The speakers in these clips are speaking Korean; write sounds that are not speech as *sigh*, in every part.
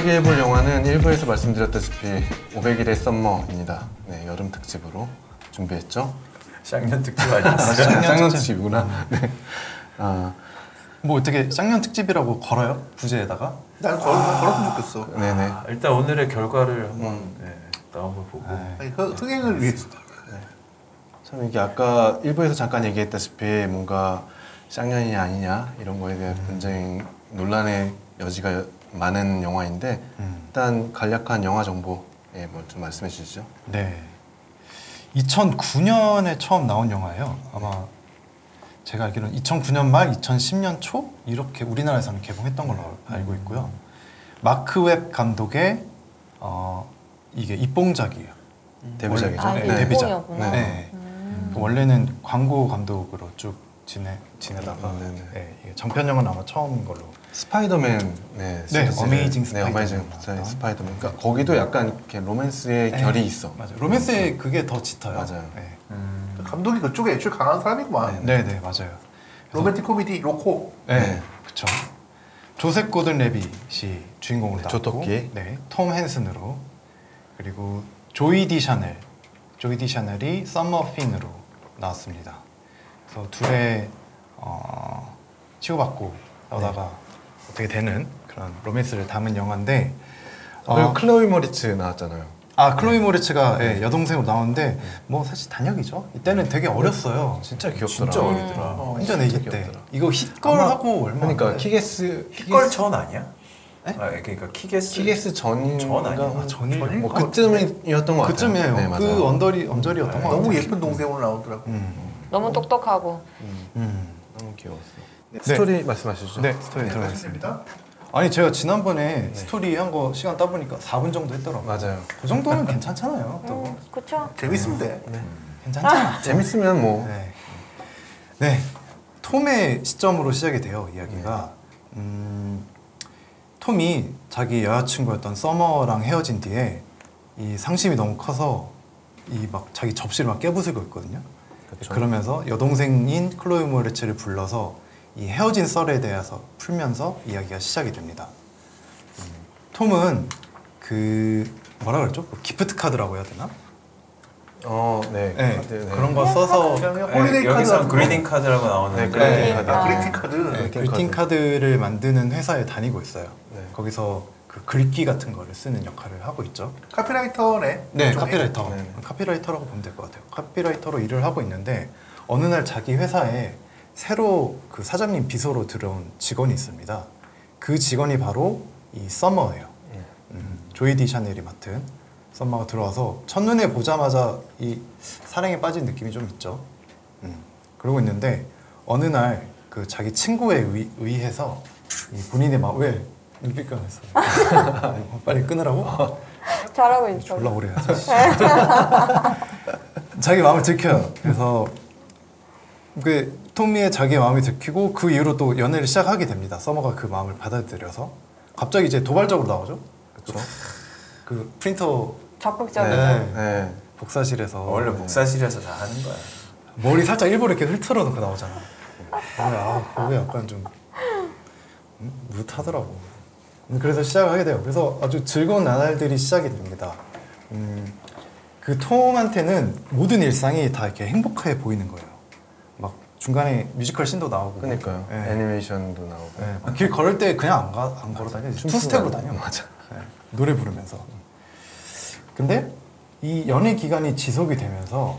우리가 이야기해볼 영화는 1부에서 말씀드렸다시피 500일의 썸머입니다. 네, 여름 특집으로 준비했죠. 쌍년 특집 아니었어요? 쌍년 특집이구나. 네. 아, 뭐 어떻게 쌍년 특집이라고 걸어요? 부제에다가? 난 걸, 걸었으면 좋겠어. 네네. 아, 일단 오늘의 결과를 한번 네, 나온 걸 보고 네. 아니, 흥- 흥행을 위해서. 참 이게 아까 1부에서 잠깐 얘기했다시피 뭔가 쌍년이 아니냐 이런 거에 대한 굉장히 논란의 여지가 여- 많은 영화인데 음. 일단 간략한 영화 정보 예, 뭐좀 말씀해 주시죠. 네. 2009년에 처음 나온 영화예요. 아마 제가 알기로는 2009년 말 2010년 초 이렇게 우리나라에서는 개봉했던 걸로 알고 있고요. 마크 웹 감독의 어, 이게 입봉작이에요. 데뷔작이죠. 아, 네, 데뷔작. 일본이었구나. 네. 음. 원래는 광고 감독으로 쭉 지내 지내다가 음, 네네. 네, 이게 장편영화는 아마 처음인 걸로. 스파이더맨 네, 네, 시리즈. Amazing 네, 스파이더맨 Amazing 나왔던. 스파이더맨. 그러니까 거기도 약간 이렇게 로맨스의 네. 결이 있어. 맞아요. 로맨스에 그게 더 짙어요. 맞아요. 네, 음, 감독이 그쪽에 애초에 강한 사람이구만. 네, 네 맞아요. 로맨틱 코미디 로코. 네, 네. 그쵸. 조셉 고든 레빗이 주인공으로 네, 나왔고, 조토끼. 네, 톰 핸슨으로 그리고 조이 디 샤넬, 조이 디 샤넬이 썸머 핀으로 나왔습니다. 그래서 둘의 어, 치고받고 싸우다가 어떻게 되는 그런 로맨스를 담은 영화인데, 그리고 어, 클로이 모리츠 나왔잖아요. 아 클로이 모리츠가 예, 여동생으로 나오는데 뭐 사실 단역이죠. 이때는 되게 어렸어요. 진짜 귀엽더라. 진짜 어리더라. 어, 완전 애기 때 귀엽더라. 이거 힛걸 아마- 하고 얼마 안 그러니까 돼. 키게스 키걸 전 아니야? 네? 아, 그러니까 키게스 키게스 전인가? 전 아니야? 아, 전이요? 뭐 그쯤이었던 것 같아요. 그쯤이에요. 네, 맞아요. 그 언더리 언저리였던 네. 것 같아요. 너무 예쁜 동생으로 나오더라고. 음. 너무 똑똑하고 음. 너무 귀여웠어. 스토리 말씀하시죠. 네, 스토리 네, 들어가겠습니다. 아니 제가 지난번에 스토리 한 거 시간 따 보니까 4분 정도 했더라고요. 맞아요. 그 정도는 괜찮잖아요. 또 음, 그쵸? 재밌으면 돼. 괜찮잖아. *laughs* 재밌으면 뭐 네. 네. 톰의 시점으로 시작이 돼요 이야기가. 음, 톰이 자기 여자친구였던 서머랑 헤어진 뒤에 이 상심이 너무 커서 이 막 자기 접시를 막 깨부수고 있거든요. 그쵸. 그러면서 여동생인 클로이 모레츠를 불러서 이 헤어진 썰에 대해서 풀면서 이야기가 시작이 됩니다. 음, 톰은 그 뭐라 그랬죠? 그 기프트 카드라고 해야 되나? 어, 네. 네, 카드, 네. 그런 거 써서 그냥 네, holiday 카드. 여기서 같은 거. greeting 카드라고 나오는데 네, greeting 네. 카드. 아, 아. greeting 카드. 네, greeting greeting 카드를 만드는 회사에 다니고 있어요. 네. 거기서 그 글귀 같은 거를 쓰는 역할을 하고 있죠. 카피라이터네. 네, 일종의. 카피라이터. 네. 카피라이터라고 보면 될 것 같아요. 카피라이터로 일을 하고 있는데 어느 날 자기 회사에 새로 그 사장님 비서로 들어온 직원이 있습니다. 그 직원이 바로 이 서머예요. 네. 음, 조이 디 샤넬이 맡은 썸머가 들어와서 첫눈에 보자마자 이 사랑에 빠진 느낌이 좀 있죠. 음, 그러고 있는데 어느 날 그 자기 친구에 의, 의해서 이 본인의 마왜 눈빛 변했어. *laughs* 빨리 끊으라고? 잘하고 있어. 졸라 오래 해야지. *laughs* 자기 마음을 들켜요. 그래서 그 토미의 자기 마음이 들키고 그 이후로 또 연애를 시작하게 됩니다. 서머가 그 마음을 받아들여서 갑자기 이제 도발적으로 나오죠. 그렇죠. 그 프린터 적극적이죠. 네. 네. 복사실에서 원래 복사실에서 다 하는 거야. 머리 살짝 일부러 이렇게 흐트러 놓고 나오잖아. 아, 그게 약간 좀 음, 무하더라고. 그래서 시작을 하게 돼요. 그래서 아주 즐거운 나날들이 시작이 됩니다. 음, 그 톰한테는 모든 일상이 다 이렇게 행복해 보이는 거예요. 막 중간에 뮤지컬 씬도 나오고. 그러니까요. 네. 애니메이션도 나오고. 네, 막 길 걸을 때 그냥 안, 가, 안 걸어 다녀. 투 스텝으로 다녀. 맞아. 네, 노래 부르면서. 근데 이 연애 기간이 지속이 되면서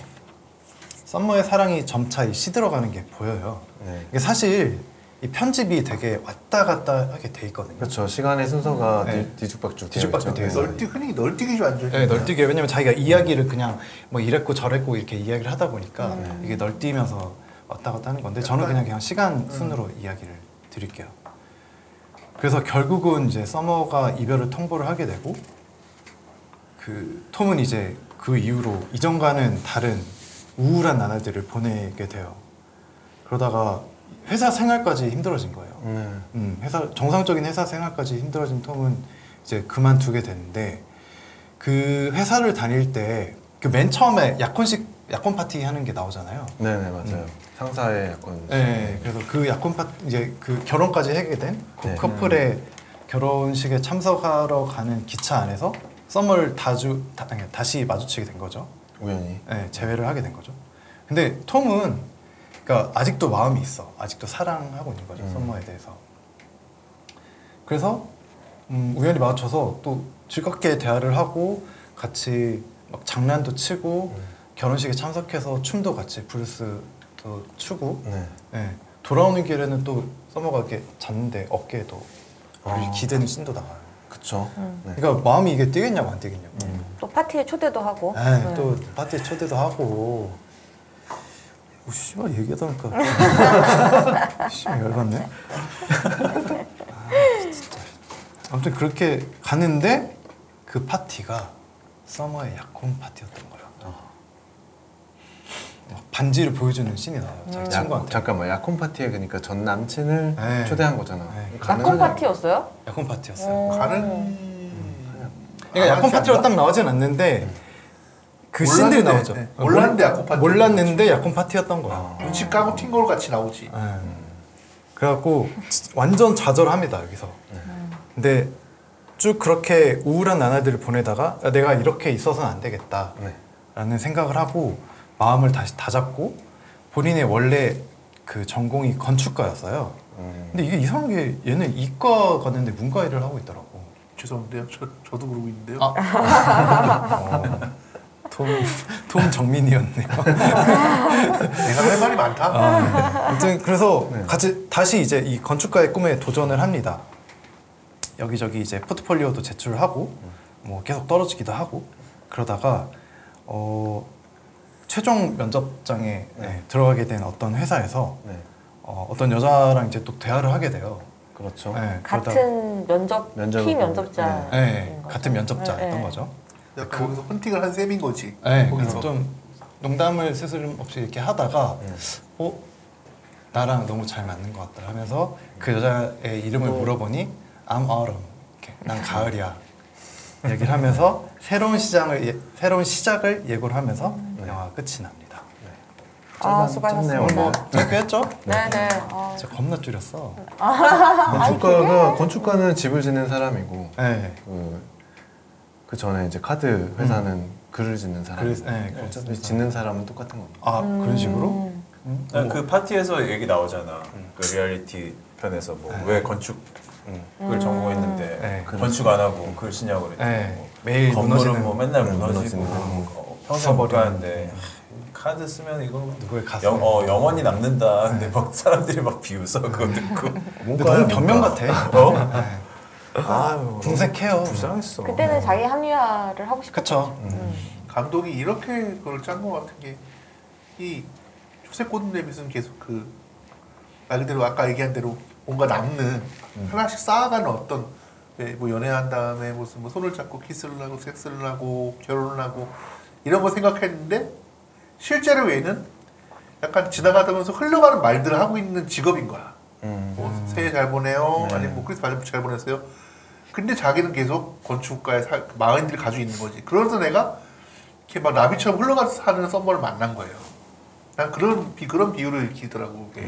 썸머의 사랑이 점차 이 시들어가는 게 보여요. 네. 이게 사실 이 편집이 되게 왔다 갔다 하게 돼 있거든요. 그렇죠. 시간의 순서가 네. 뒤, 뒤죽박죽 뒤죽박죽 되어 있죠. 되어 있어요. 널뛰 흔히 널뛰기 좀 앉아. 네, 널뛰기 왜냐면 자기가 이야기를 그냥 뭐 이랬고 저랬고 이렇게 이야기를 하다 보니까 음. 이게 널뛰면서 왔다 갔다 하는 건데 저는 그냥 그냥 시간 순으로 이야기를 드릴게요. 그래서 결국은 이제 서머가 이별을 통보를 하게 되고 그 톰은 이제 그 이후로 이전과는 다른 우울한 나날들을 보내게 돼요. 그러다가 회사 생활까지 힘들어진 거예요. 네. 음, 회사 정상적인 회사 생활까지 힘들어진 톰은 이제 그만두게 됐는데 그 회사를 다닐 때 그 맨 처음에 약혼식 약혼 파티 하는 게 나오잖아요. 네, 네, 맞아요. 상사의 약간 네, 그래서 그 약혼 파티 이제 그 결혼까지 하게 된 그 네. 커플의 결혼식에 참석하러 가는 기차 안에서 썸을 다주 다, 아니, 다시 마주치게 된 거죠. 우연히. 네, 재회를 하게 된 거죠. 근데 톰은 그러니까 아직도 마음이 있어. 아직도 사랑하고 있는 거죠. 음. 썸머에 대해서. 그래서 음, 우연히 마주쳐서 또 즐겁게 대화를 하고 같이 막 장난도 치고 결혼식에 참석해서 춤도 같이 블루스도 추고 네. 네. 돌아오는 길에는 또 썸머가 이렇게 잤는데 어깨에도 아. 기대는 씬도 나와요. 그쵸. 음. 네. 그러니까 마음이 이게 뛰겠냐고 안 뛰겠냐고. 또 파티에 초대도 하고. 네, 네. 또 파티 초대도 하고. 오, 씨발 얘기하다 보니까 *laughs* 씨발 열받네. 아, 진짜. 아무튼 그렇게 갔는데 그 파티가 서머의 약혼 파티였던 거예요. 막 반지를 보여주는 씬이 나와요. 자기 음. 약, 친구한테. 잠깐만 약혼 파티에 그러니까 전 남친을 네. 초대한 거잖아. 네. 약혼 파티였어요? 약혼 파티였어요. 어. 가는 그러니까 약혼 아, 파티로 딱 나오진 않는데 그 씬들이 나오죠. 네. 몰랐는데 약혼 파티. 몰랐는데 약혼 파티였던 거야. 눈치 까고 튄 걸 같이 나오지. 네. 그래갖고 완전 좌절합니다 여기서. 근데 쭉 그렇게 우울한 나날들을 보내다가 야, 내가 이렇게 있어서는 안 되겠다라는 네. 생각을 하고 마음을 다시 다잡고 본인의 원래 그 전공이 건축가였어요. 음. 근데 이게 이상하게 얘는 이과 갔는데 문과 일을 하고 있더라고. 죄송한데요. 저 저도 그러고 있는데요. 어, 톰, 톰 정민이었네요. 내가 할 말이 많다. 아, 아무튼 그래서 네. 같이 다시 이제 이 건축가의 꿈에 도전을 합니다. 여기저기 이제 포트폴리오도 제출하고 뭐 계속 떨어지기도 하고 그러다가 어 최종 면접장에 네, 들어가게 된 어떤 회사에서 네. 어, 어떤 여자랑 이제 또 대화를 하게 돼요. 그렇죠. 네, 같은 면접 키. 면접자. 네, 같은 면접자였던 거죠. 그러니까 거기서 헌팅을 한 셈인 거지. 네, 거기서. 좀 농담을 스스럼 없이 이렇게 하다가 네. 어 나랑 너무 잘 맞는 것 같다 하면서 그 여자의 이름을 물어보니 I'm autumn. 이렇게 난 가을이야. 얘기를 하면서 새로운 시장을 예, 새로운 시작을 예고를 하면서 영화가 끝이 납니다. 아, 짧았- 수고하셨습니다. 짧네요. 오늘 뭐 짧게 했죠? 네네. 아, 진짜 겁나 줄였어. 건축가가 건축가는 집을 짓는 사람이고 네. 그, 그 전에 이제 카드 회사는 글을 짓는 사람. 글- 네, 글 어차피 쓰는 짓는 사람은 똑같은 겁니다. 아 그런 식으로? 음. 음? 아, 그 파티에서 얘기 나오잖아. 그 리얼리티 편에서 뭐 네. 왜 건축을 음. 전공했는데 네. 건축 안 하고 글 쓰냐고 그랬지. 네. 뭐 매일 건물은 무너지는- 뭐 맨날 음, 무너지고 무너지는 어, 평생 못 써버리는. 가는데 카드 쓰면 이거 누구의 가슴? 영, 어, 영원히 남는다. 근데 막 *laughs* 사람들이 막 비웃어 그거 듣고. *laughs* 근데 너무 변명 같아. 어? 아유 궁색해요. 불쌍했어. 그때는 자기 합리화를 하고 싶었죠. 그쵸. 음. 감독이 이렇게 그걸 짠 것 같은 게 이 조셉 고든 레빗은 계속 그 말 그대로 아까 얘기한 대로 뭔가 남는 하나씩 쌓아가는 어떤 왜뭐 연애한 다음에 무슨 뭐 손을 잡고 키스를 하고 섹스를 하고 결혼을 하고 이런 거 생각했는데 실제로 얘는 약간 지나가다면서 흘러가는 말들을 하고 있는 직업인 거야. 음. 뭐 새해 잘 보내요. 네. 아니면 뭐 크리스마스 잘 보냈어요. 근데 자기는 계속 건축가의 살, 그 마인드를 가지고 있는 거지. 그래서 내가 이렇게 막 나비처럼 흘러가서 사는 썸머를 만난 거예요. 난 그런 비 그런 비유를 기더라고. 그게.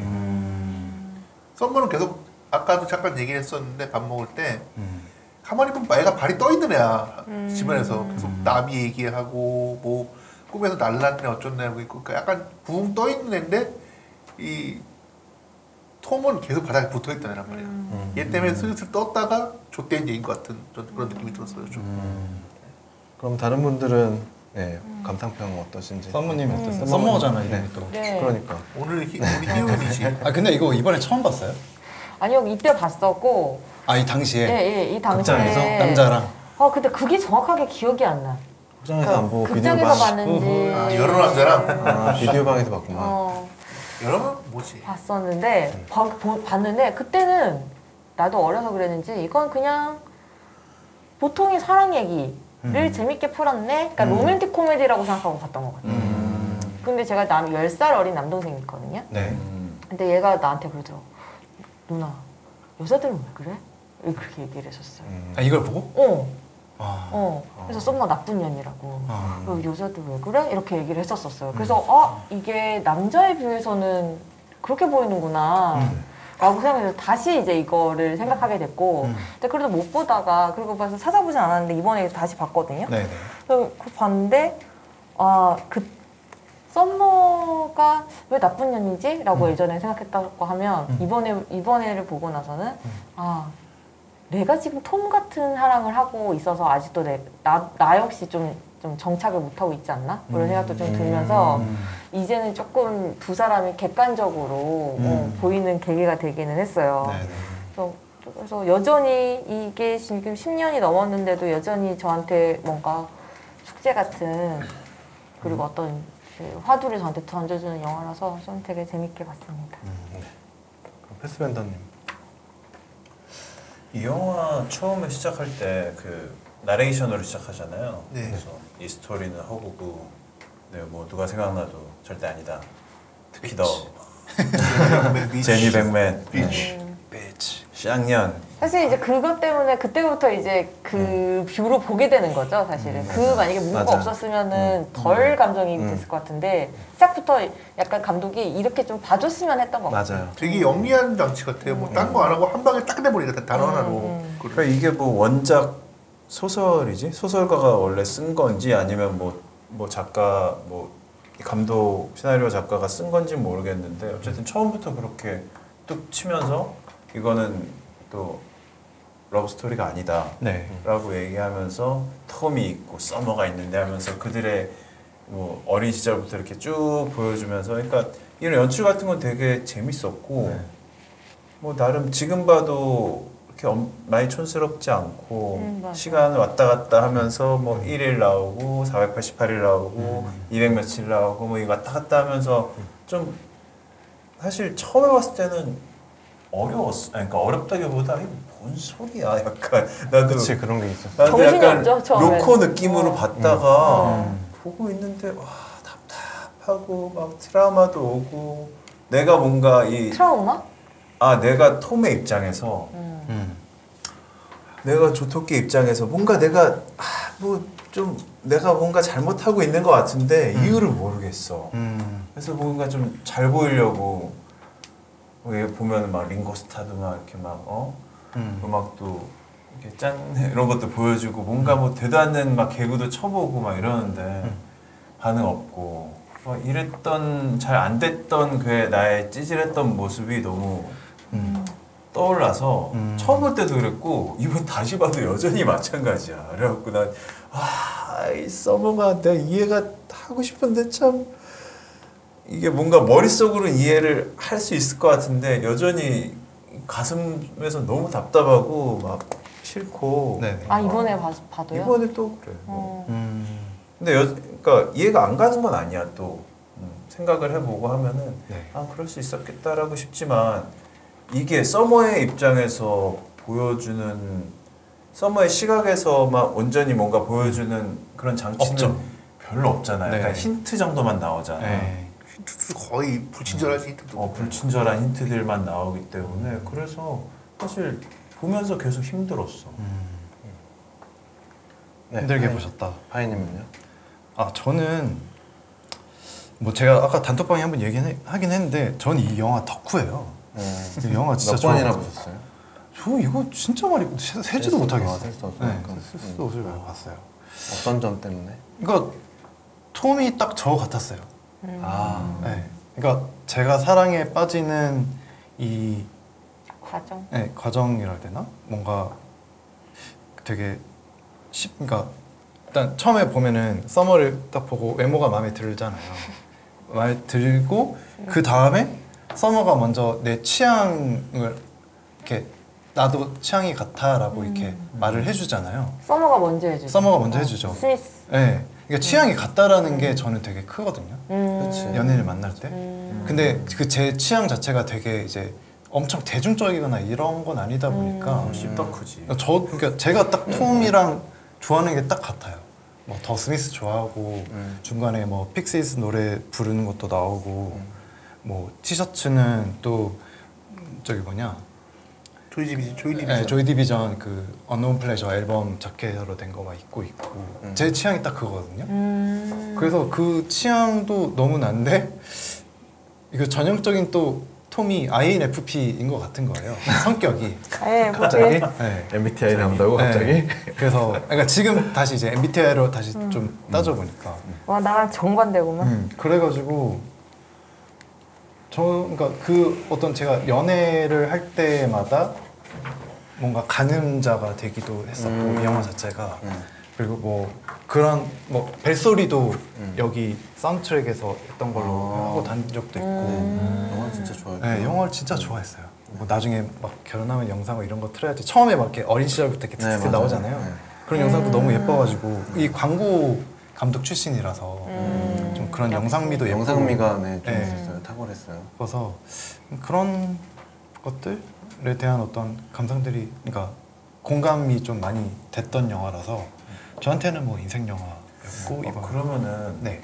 썸머는 계속 아까도 잠깐 얘기를 했었는데 밥 먹을 때 음. 가만히 보면 애가 발이 떠 있는 애야 음. 주변에서 계속 나비 얘기하고 뭐 꿈에서 날랐네 어쩐네 하고 있고 그러니까 약간 붕 떠 있는 애인데 이 톰은 계속 바닥에 붙어 있던 애란 말이야. 음. 얘 때문에 슬슬 떴다가 좆된 얘인 것 같은 좀 그런 느낌이 들었어요. 좀. 음. 그럼 다른 분들은 네, 감상평 어떠신지? 썸머님 음. 어땠어요? 썸머잖아 이름이 네. 또. 네. 그러니까 오늘 희, 우리 희훈이지. *laughs* 아 근데 이거 이번에 처음 봤어요? 아니요, 이때 봤었고, 아 이 당시에 예, 예, 이 당시에. 극장에서? 남자랑 어, 근데 그게 정확하게 기억이 안 나. 극장에서 안 보고 비디오 방 봤는지. 아, 여러 남자랑? 아 비디오 방에서 봤구나. 어, 여러분 뭐지? 봤었는데, 봐- 보- 봤는데, 그때는 나도 어려서 그랬는지, 이건 그냥 보통의 사랑 얘기 를 음. 재밌게 풀었네? 그러니까 음. 로맨틱 코미디라고 생각하고 봤던 것 같아요. 음. 근데 제가 남 10살 어린 남동생이 있거든요. 네. 음. 근데 얘가 나한테 그러더라고. 누나, 여자들은 왜 그래? 왜 그렇게 얘기를 했었어요. 음. 아 이걸 보고? 어, 아. 어. 그래서 썸머 나쁜 년이라고. 아. 어, 여자들 왜 그래? 이렇게 얘기를 했었었어요. 그래서 아 이게 남자에 비해서는 그렇게 보이는구나. 음. 라고 생각해서 다시 이제 이거를 생각하게 됐고 음. 근데 그래도 못 보다가 그리고 봐서 찾아보진 않았는데 이번에 다시 봤거든요. 네네. 그래서 그 봤는데 아그 썸머가 왜 나쁜 년이지? 라고 음. 예전에 생각했다고 하면 음. 이번에 이번에를 보고 나서는 아 내가 지금 톰 같은 사랑을 하고 있어서 아직도 내, 나, 나 역시 좀, 좀 정착을 못하고 있지 않나? 그런 음. 생각도 좀 들면서 음. 이제는 조금 두 사람이 객관적으로 어, 음. 보이는 계기가 되기는 했어요. 네네. 그래서, 그래서 여전히 이게 지금 10년이 넘었는데도 여전히 저한테 뭔가 숙제 같은 그리고 어떤 그 화두를 저한테 던져주는 영화라서 좀 되게 재밌게 봤습니다. 그럼 패스밴더님. 이 영화 처음에 시작할 때 그 나레이션으로 시작하잖아요. 네. 그래서 이 스토리는 허구고, 네, 뭐 누가 생각나도 절대 아니다. 특히 너 제니 벡맨, 네. 음, bitch. 쌍년. 사실 이제 그것 때문에 그때부터 이제 그 view로 보게 되는 거죠, 사실은. 음, 그. 만약에 문구가 맞아. 없었으면은 덜 감정이입이 음. 됐을 것 같은데 시작부터 약간 감독이 이렇게 좀 봐줬으면 했던 것 같아요. 맞아요. 되게 영리한 장치 같아요. 뭐 딴 거 안 하고 한 방에 딱 내버리니까 단어 하나로. 음, 그러니까 이게 뭐 원작 소설이지? 소설가가 원래 쓴 건지 아니면 뭐, 뭐 작가, 뭐 감독, 시나리오 작가가 쓴 건지 모르겠는데 어쨌든 처음부터 그렇게 뚝 치면서 이거는 또 러브 스토리가 아니다. 네. 라고 얘기하면서 톰이 있고 서머가 있는데 하면서 그들의 뭐 어린 시절부터 이렇게 쭉 보여주면서 그러니까 이런 연출 같은 건 되게 재밌었고 네. 뭐 나름 지금 봐도 이렇게 엄- 많이 촌스럽지 않고 음, 맞아. 시간 왔다 갔다 하면서 뭐 1일 나오고 488일 나오고 200 며칠 나오고 뭐 이거 왔다 갔다 하면서 좀 사실 처음에 봤을 때는 어려웠어. 그러니까 어렵다기보다 뭔 소리야 약간 나도 그치 그런 게 있어. 나도 정신이 약간 없죠. 로코 느낌으로 어. 봤다가 음. 보고 있는데 와 답답하고 막 트라우마도 오고 내가 뭔가 이 트라우마? 아 내가 톰의 입장에서 음. 음. 내가 조토끼 입장에서 뭔가 내가 아, 뭐좀 내가 뭔가 잘못하고 있는 것 같은데 음. 이유를 모르겠어. 음. 그래서 뭔가 좀 잘 보이려고 왜 보면 막 링고스타도 막 이렇게 막 어? 음. 음악도 이렇게 짠 *laughs* 이런 것도 보여주고 뭔가 뭐 되도 않는 막 개구도 쳐보고 막 이러는데 음. 반응 없고 막 이랬던 잘 안 됐던 그의 나의 찌질했던 모습이 너무 음. 떠올라서 음. 처음 볼 때도 그랬고 이번 다시 봐도 여전히 마찬가지야. 그래갖고 난와이 서머가 내가 이해가 하고 싶은데 참 이게 뭔가 머릿속으로는 이해를 할 수 있을 것 같은데 여전히 가슴에서 너무 답답하고 막 싫고 네네. 아 이번에 봐, 봐도요? 이번에 또 그래. 어. 음. 근데 여, 그러니까 이해가 안 가는 건 아니야 또 음, 생각을 해보고 하면은 네. 아 그럴 수 있었겠다라고 싶지만 이게 서머의 입장에서 보여주는 서머의 시각에서만 온전히 뭔가 보여주는 그런 장치는 없죠. 별로 없잖아요. 네. 약간 힌트 정도만 나오잖아. 네. 힌트도 거의 불친절한 힌트도. 어, 불친절한 힌트들만 나오기 때문에 그래서 사실 보면서 계속 힘들었어. 음. 네, 힘들게 파이- 보셨다. 파이님은요? 아 저는 뭐 제가 아까 단톡방에 한번 얘기하긴 했는데 전이 영화 덕후예요. 이 영화 진짜 몇 번이나 저- 보셨어요? 저 이거 진짜 많이 세- 세지도 셀 못하겠어. 수- 아, 셀수. 네, 그러니까. 세지도 없을 만 봤어요. 어떤 점 때문에? 그러니까 톰이 딱 저 같았어요. 음. 아. 네. 그러니까 제가 사랑에 빠지는 이 과정. 네, 과정이라 되나? 뭔가 되게 쉽, 그러니까 일단 처음에 보면은 서머를 딱 보고 외모가 마음에 들잖아요. *laughs* 마음에 들고 그 다음에 서머가 먼저 내 취향을 이렇게 나도 취향이 같아라고 이렇게 말을 해주잖아요. 서머가 먼저 해주죠. 서머가 먼저 해주죠. 스미스. 네, 그러니까 취향이 같다라는 게 저는 되게 크거든요. 음. 그치. 연인을 만날 때. 음. 근데 그 제 취향 자체가 되게 이제 엄청 대중적이거나 이런 건 아니다 보니까 음. 씹덕후지. 저 그러니까 제가 딱 톰이랑 좋아하는 게 딱 같아요. 뭐 더 스미스 좋아하고 음. 중간에 뭐 픽시스 노래 부르는 것도 나오고 음. 뭐 티셔츠는 또 음, 저기 뭐냐 조이 디비전, 조이 디비전. 네, 조이 디비전 그 언노운 플레저 앨범 자켓으로 된거막 입고 있고 음. 제 취향이 딱 그거거든요. 음. 그래서 그 취향도 너무 난데 이거 전형적인 또 톰이 INFP인 것 같은 거예요. 성격이. 아예 *laughs* 갑자기 네. MBTI 나온다고 갑자기? 네. 그래서 그러니까 지금 다시 이제 MBTI로 다시 좀 따져 보니까 와 나랑 정반대구만. 음, 그래가지고 저 그러니까 그 어떤 제가 연애를 할 때마다 뭔가 가늠자가 되기도 했었고 음. 이 영화 자체가 음. 그리고 뭐 그런 뭐 벨소리도 음. 여기 사운드트랙에서 했던 걸로 아. 하고 다닌 적도 있고 음. 영화 진짜 좋아요. 네, 영화를 진짜 좋아했어요. 뭐 나중에 막 결혼하면 영상 이런 거 틀어야지. 처음에 막 이렇게 어린 시절부터 이렇게 네, 틱틱 맞아요. 나오잖아요. 네. 그런 영상도 너무 음. 예뻐가지고 이 광고 감독 출신이라서 음. 좀 그런 역시. 영상미도 예쁘고 영상미가 네, 좀 네. 있었어요. 탁월했어요. 싶어서 그런 것들에 대한 어떤 감상들이 그러니까 공감이 좀 많이 됐던 영화라서 저한테는 뭐 인생 영화였고 어, 이번 그러면은 네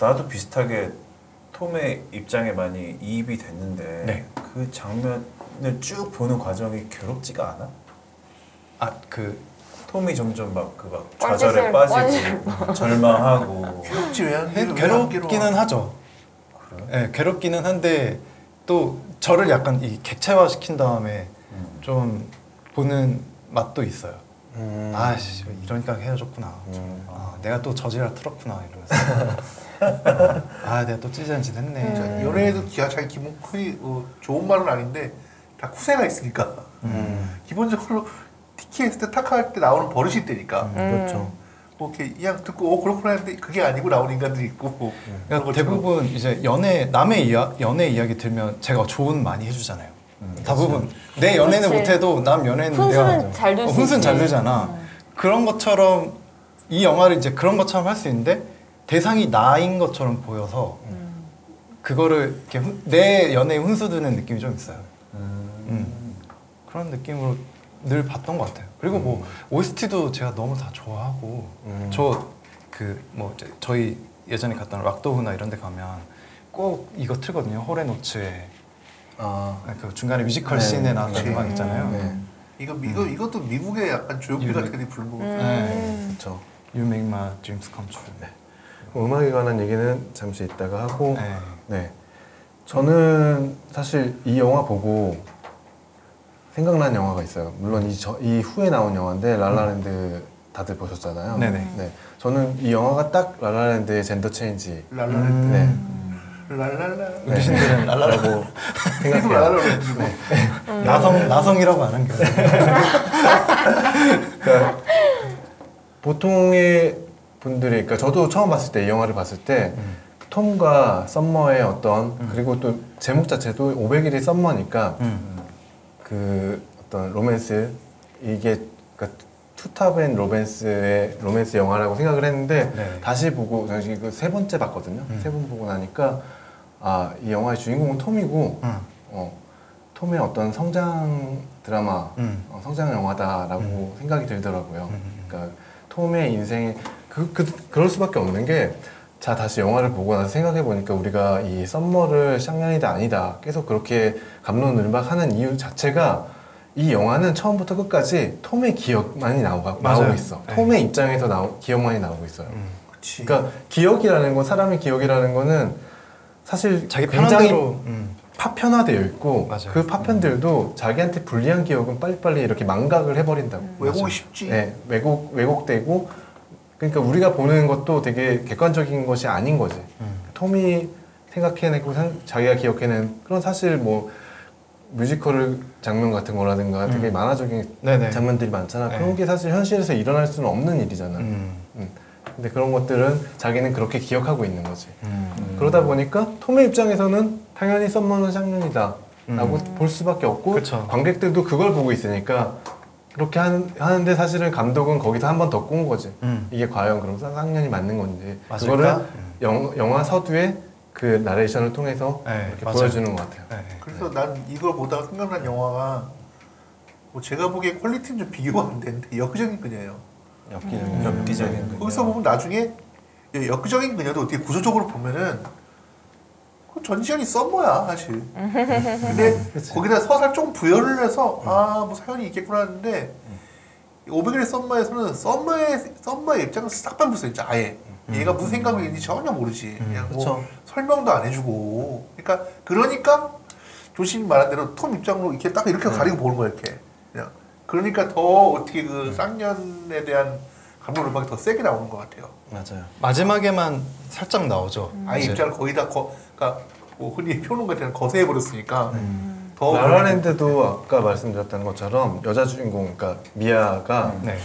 나도 비슷하게 톰의 입장에 많이 이입이 됐는데 네. 그 장면을 쭉 보는 과정이 괴롭지가 않아? 아그 톰이 점점 막 그막 뻘짓을- 좌절에 빠지고 절망하고 괴롭지 네, 괴롭기는 하죠. 그래? 네, 괴롭기는 한데 또 저를 약간 이 객체화 시킨 다음에 음. 좀 보는 맛도 있어요. 음. 아씨 이러니까 헤어졌구나. 음. 아, 내가 또 저지랄 틀었구나 이러면서 *laughs* 아 내가 또 찌질한 짓 했네. 음. 연애에도 자기 기본 크기 어, 좋은 말은 아닌데 다 쿠세가 있으니까 음. 기본적으로 티키 했을 때 타카 할 때 나오는 버릇이 있다니까 음. 그렇죠. 뭐 이렇게 그냥 듣고 어 그렇구나 했는데 그게 아니고 나오는 인간들이 있고 뭐 그런 그러니까. 대부분 이제 연애 남의 이야, 연애 이야기 들면 제가 조언 많이 해주잖아요. 음. 대부분 내 연애는 그치. 못해도 남 연애는 훈수는 내가 잘 들수 어, 훈수는 잘 있지. 들잖아. 음. 그런 것처럼 이 영화를 이제 그런 것처럼 할 수 있는데 대상이 나인 것처럼 보여서 음. 그거를 이렇게 훈- 내 연애에 훈수 드는 느낌이 좀 있어요. 음. 음. 그런 느낌으로 늘 봤던 것 같아요. 그리고 뭐 OST도 제가 너무 다 좋아하고 음. 저그 뭐 저희 예전에 갔던 락도우나 이런 데 가면 꼭 이거 틀거든요. 호레노츠의 아, 그 중간에 뮤지컬 네, 씬에 나왔던 그치. 음악 있잖아요. 네. 이거 이거 이것도 미국의 약간 조용필 유명- 같은 게 부른 거 음. 네. 그렇죠. You make my dreams come true. 네. 뭐 음악에 관한 얘기는 잠시 이따가 하고 네. 네. 저는 사실 이 영화 보고 생각난 영화가 있어요. 물론 이, 저, 이 후에 나온 영화인데 라라랜드 다들 보셨잖아요. 네네. 네. 저는 이 영화가 딱 라라랜드의 gender change 랄랄 음. 네. 랄랄라 네. 어르신들은 랄라라고 계속 *laughs* 생각해요. 랄랄라 그래가지고 나성 나성이라고 아는 게 그러니까 보통의 분들이 그러니까 저도 처음 봤을 때 이 영화를 봤을 때 음. 톰과 썸머의 어떤 음. 그리고 또 제목 자체도 500일의 썸머니까 음. 그 어떤 로맨스 이게 그러니까 투톱의 로맨스의 로맨스 영화라고 생각을 했는데 네. 다시 보고 당시 그세 번째 봤거든요. 음. 세번 보고 나니까 아 이 영화의 주인공은 톰이고 음. 어, 톰의 어떤 성장 드라마, 음. 어, 성장 영화다라고 음. 생각이 들더라고요. 음. 그러니까 톰의 인생에 그, 그 그럴 수밖에 없는 게. 자 다시 영화를 보고 나서 생각해 보니까 우리가 이 썸머를 쌍년이다 아니다 계속 그렇게 감론을박하는 이유 자체가 이 영화는 처음부터 끝까지 톰의 기억만이 나오고. 나오고 있어. 네. 톰의 입장에서 나오, 기억만이 나오고 있어요. 음. 그러니까 기억이라는 건 사람의 기억이라는 거는 사실 자기 굉장히 대로 음. 파편화되어 있고 맞아요. 그 파편들도 자기한테 불리한 기억은 빨리빨리 이렇게 망각을 해버린다고. 왜곡이 맞아요. 쉽지 네, 왜곡 왜곡되고 그러니까 우리가 보는 것도 되게 객관적인 것이 아닌 거지. 음. 톰이 생각해내고 생- 자기가 기억해낸 그런 사실 뭐 뮤지컬 장면 같은 거라든가 되게 음. 만화적인 네네. 장면들이 많잖아. 네. 그런 게 사실 현실에서 일어날 수는 없는 일이잖아. 음. 음. 근데 그런 것들은 자기는 그렇게 기억하고 있는 거지. 음. 그러다 보니까 톰의 입장에서는 당연히 썸머는 쌍년이다 라고 볼 수밖에 없고 그쵸. 관객들도 그걸 보고 있으니까 그렇게 하는, 하는데 사실은 감독은 거기서 한 번 더 꾼 거지 음. 이게 과연 그럼 쌍- 쌍년이 맞는 건지 맞을까? 그거를 음. 영, 영화 서두에 그 나레이션을 통해서 네, 이렇게 맞아요. 보여주는 것 같아요 네. 그래서 난 이걸 보다가 생각난 영화가 뭐 제가 보기에 퀄리티는 좀 비교가 안 되는데 역적인 그녀예요 엽기적인 음. 그녀. 거기서 보면 나중에 이 역적인 그녀도 어떻게 구조적으로 보면은 그 전지현이 썸머야 사실. 근데. *laughs* 거기다 서살 조금 부여를 해서 아 뭐 사연이 있겠구나 하는데 오백일의 썸머에서는 썸머의 썸머의 입장을 싹 밟았어 진짜 아예. 얘가 무슨 생각이 있는지 전혀 모르지. 그냥 뭐 그쵸. 설명도 안 해주고. 그러니까 그러니까 조심 말한 대로 톰 입장으로 이렇게 딱 이렇게 네. 가리고 보는 거야 이렇게 그냥 그러니까 더 어떻게 그 쌍년에 대한 감독 음악이 더 세게 나오는 것 같아요. 맞아요. 마지막에만 살짝 나오죠. 아예 이제. 입장을 거의 다 거, 그러니까 뭐 흔히 평론가들은 거세해 버렸으니까 더 라라랜드도 아까 말씀드렸던 것처럼 여자 주인공, 그러니까 미아가 네.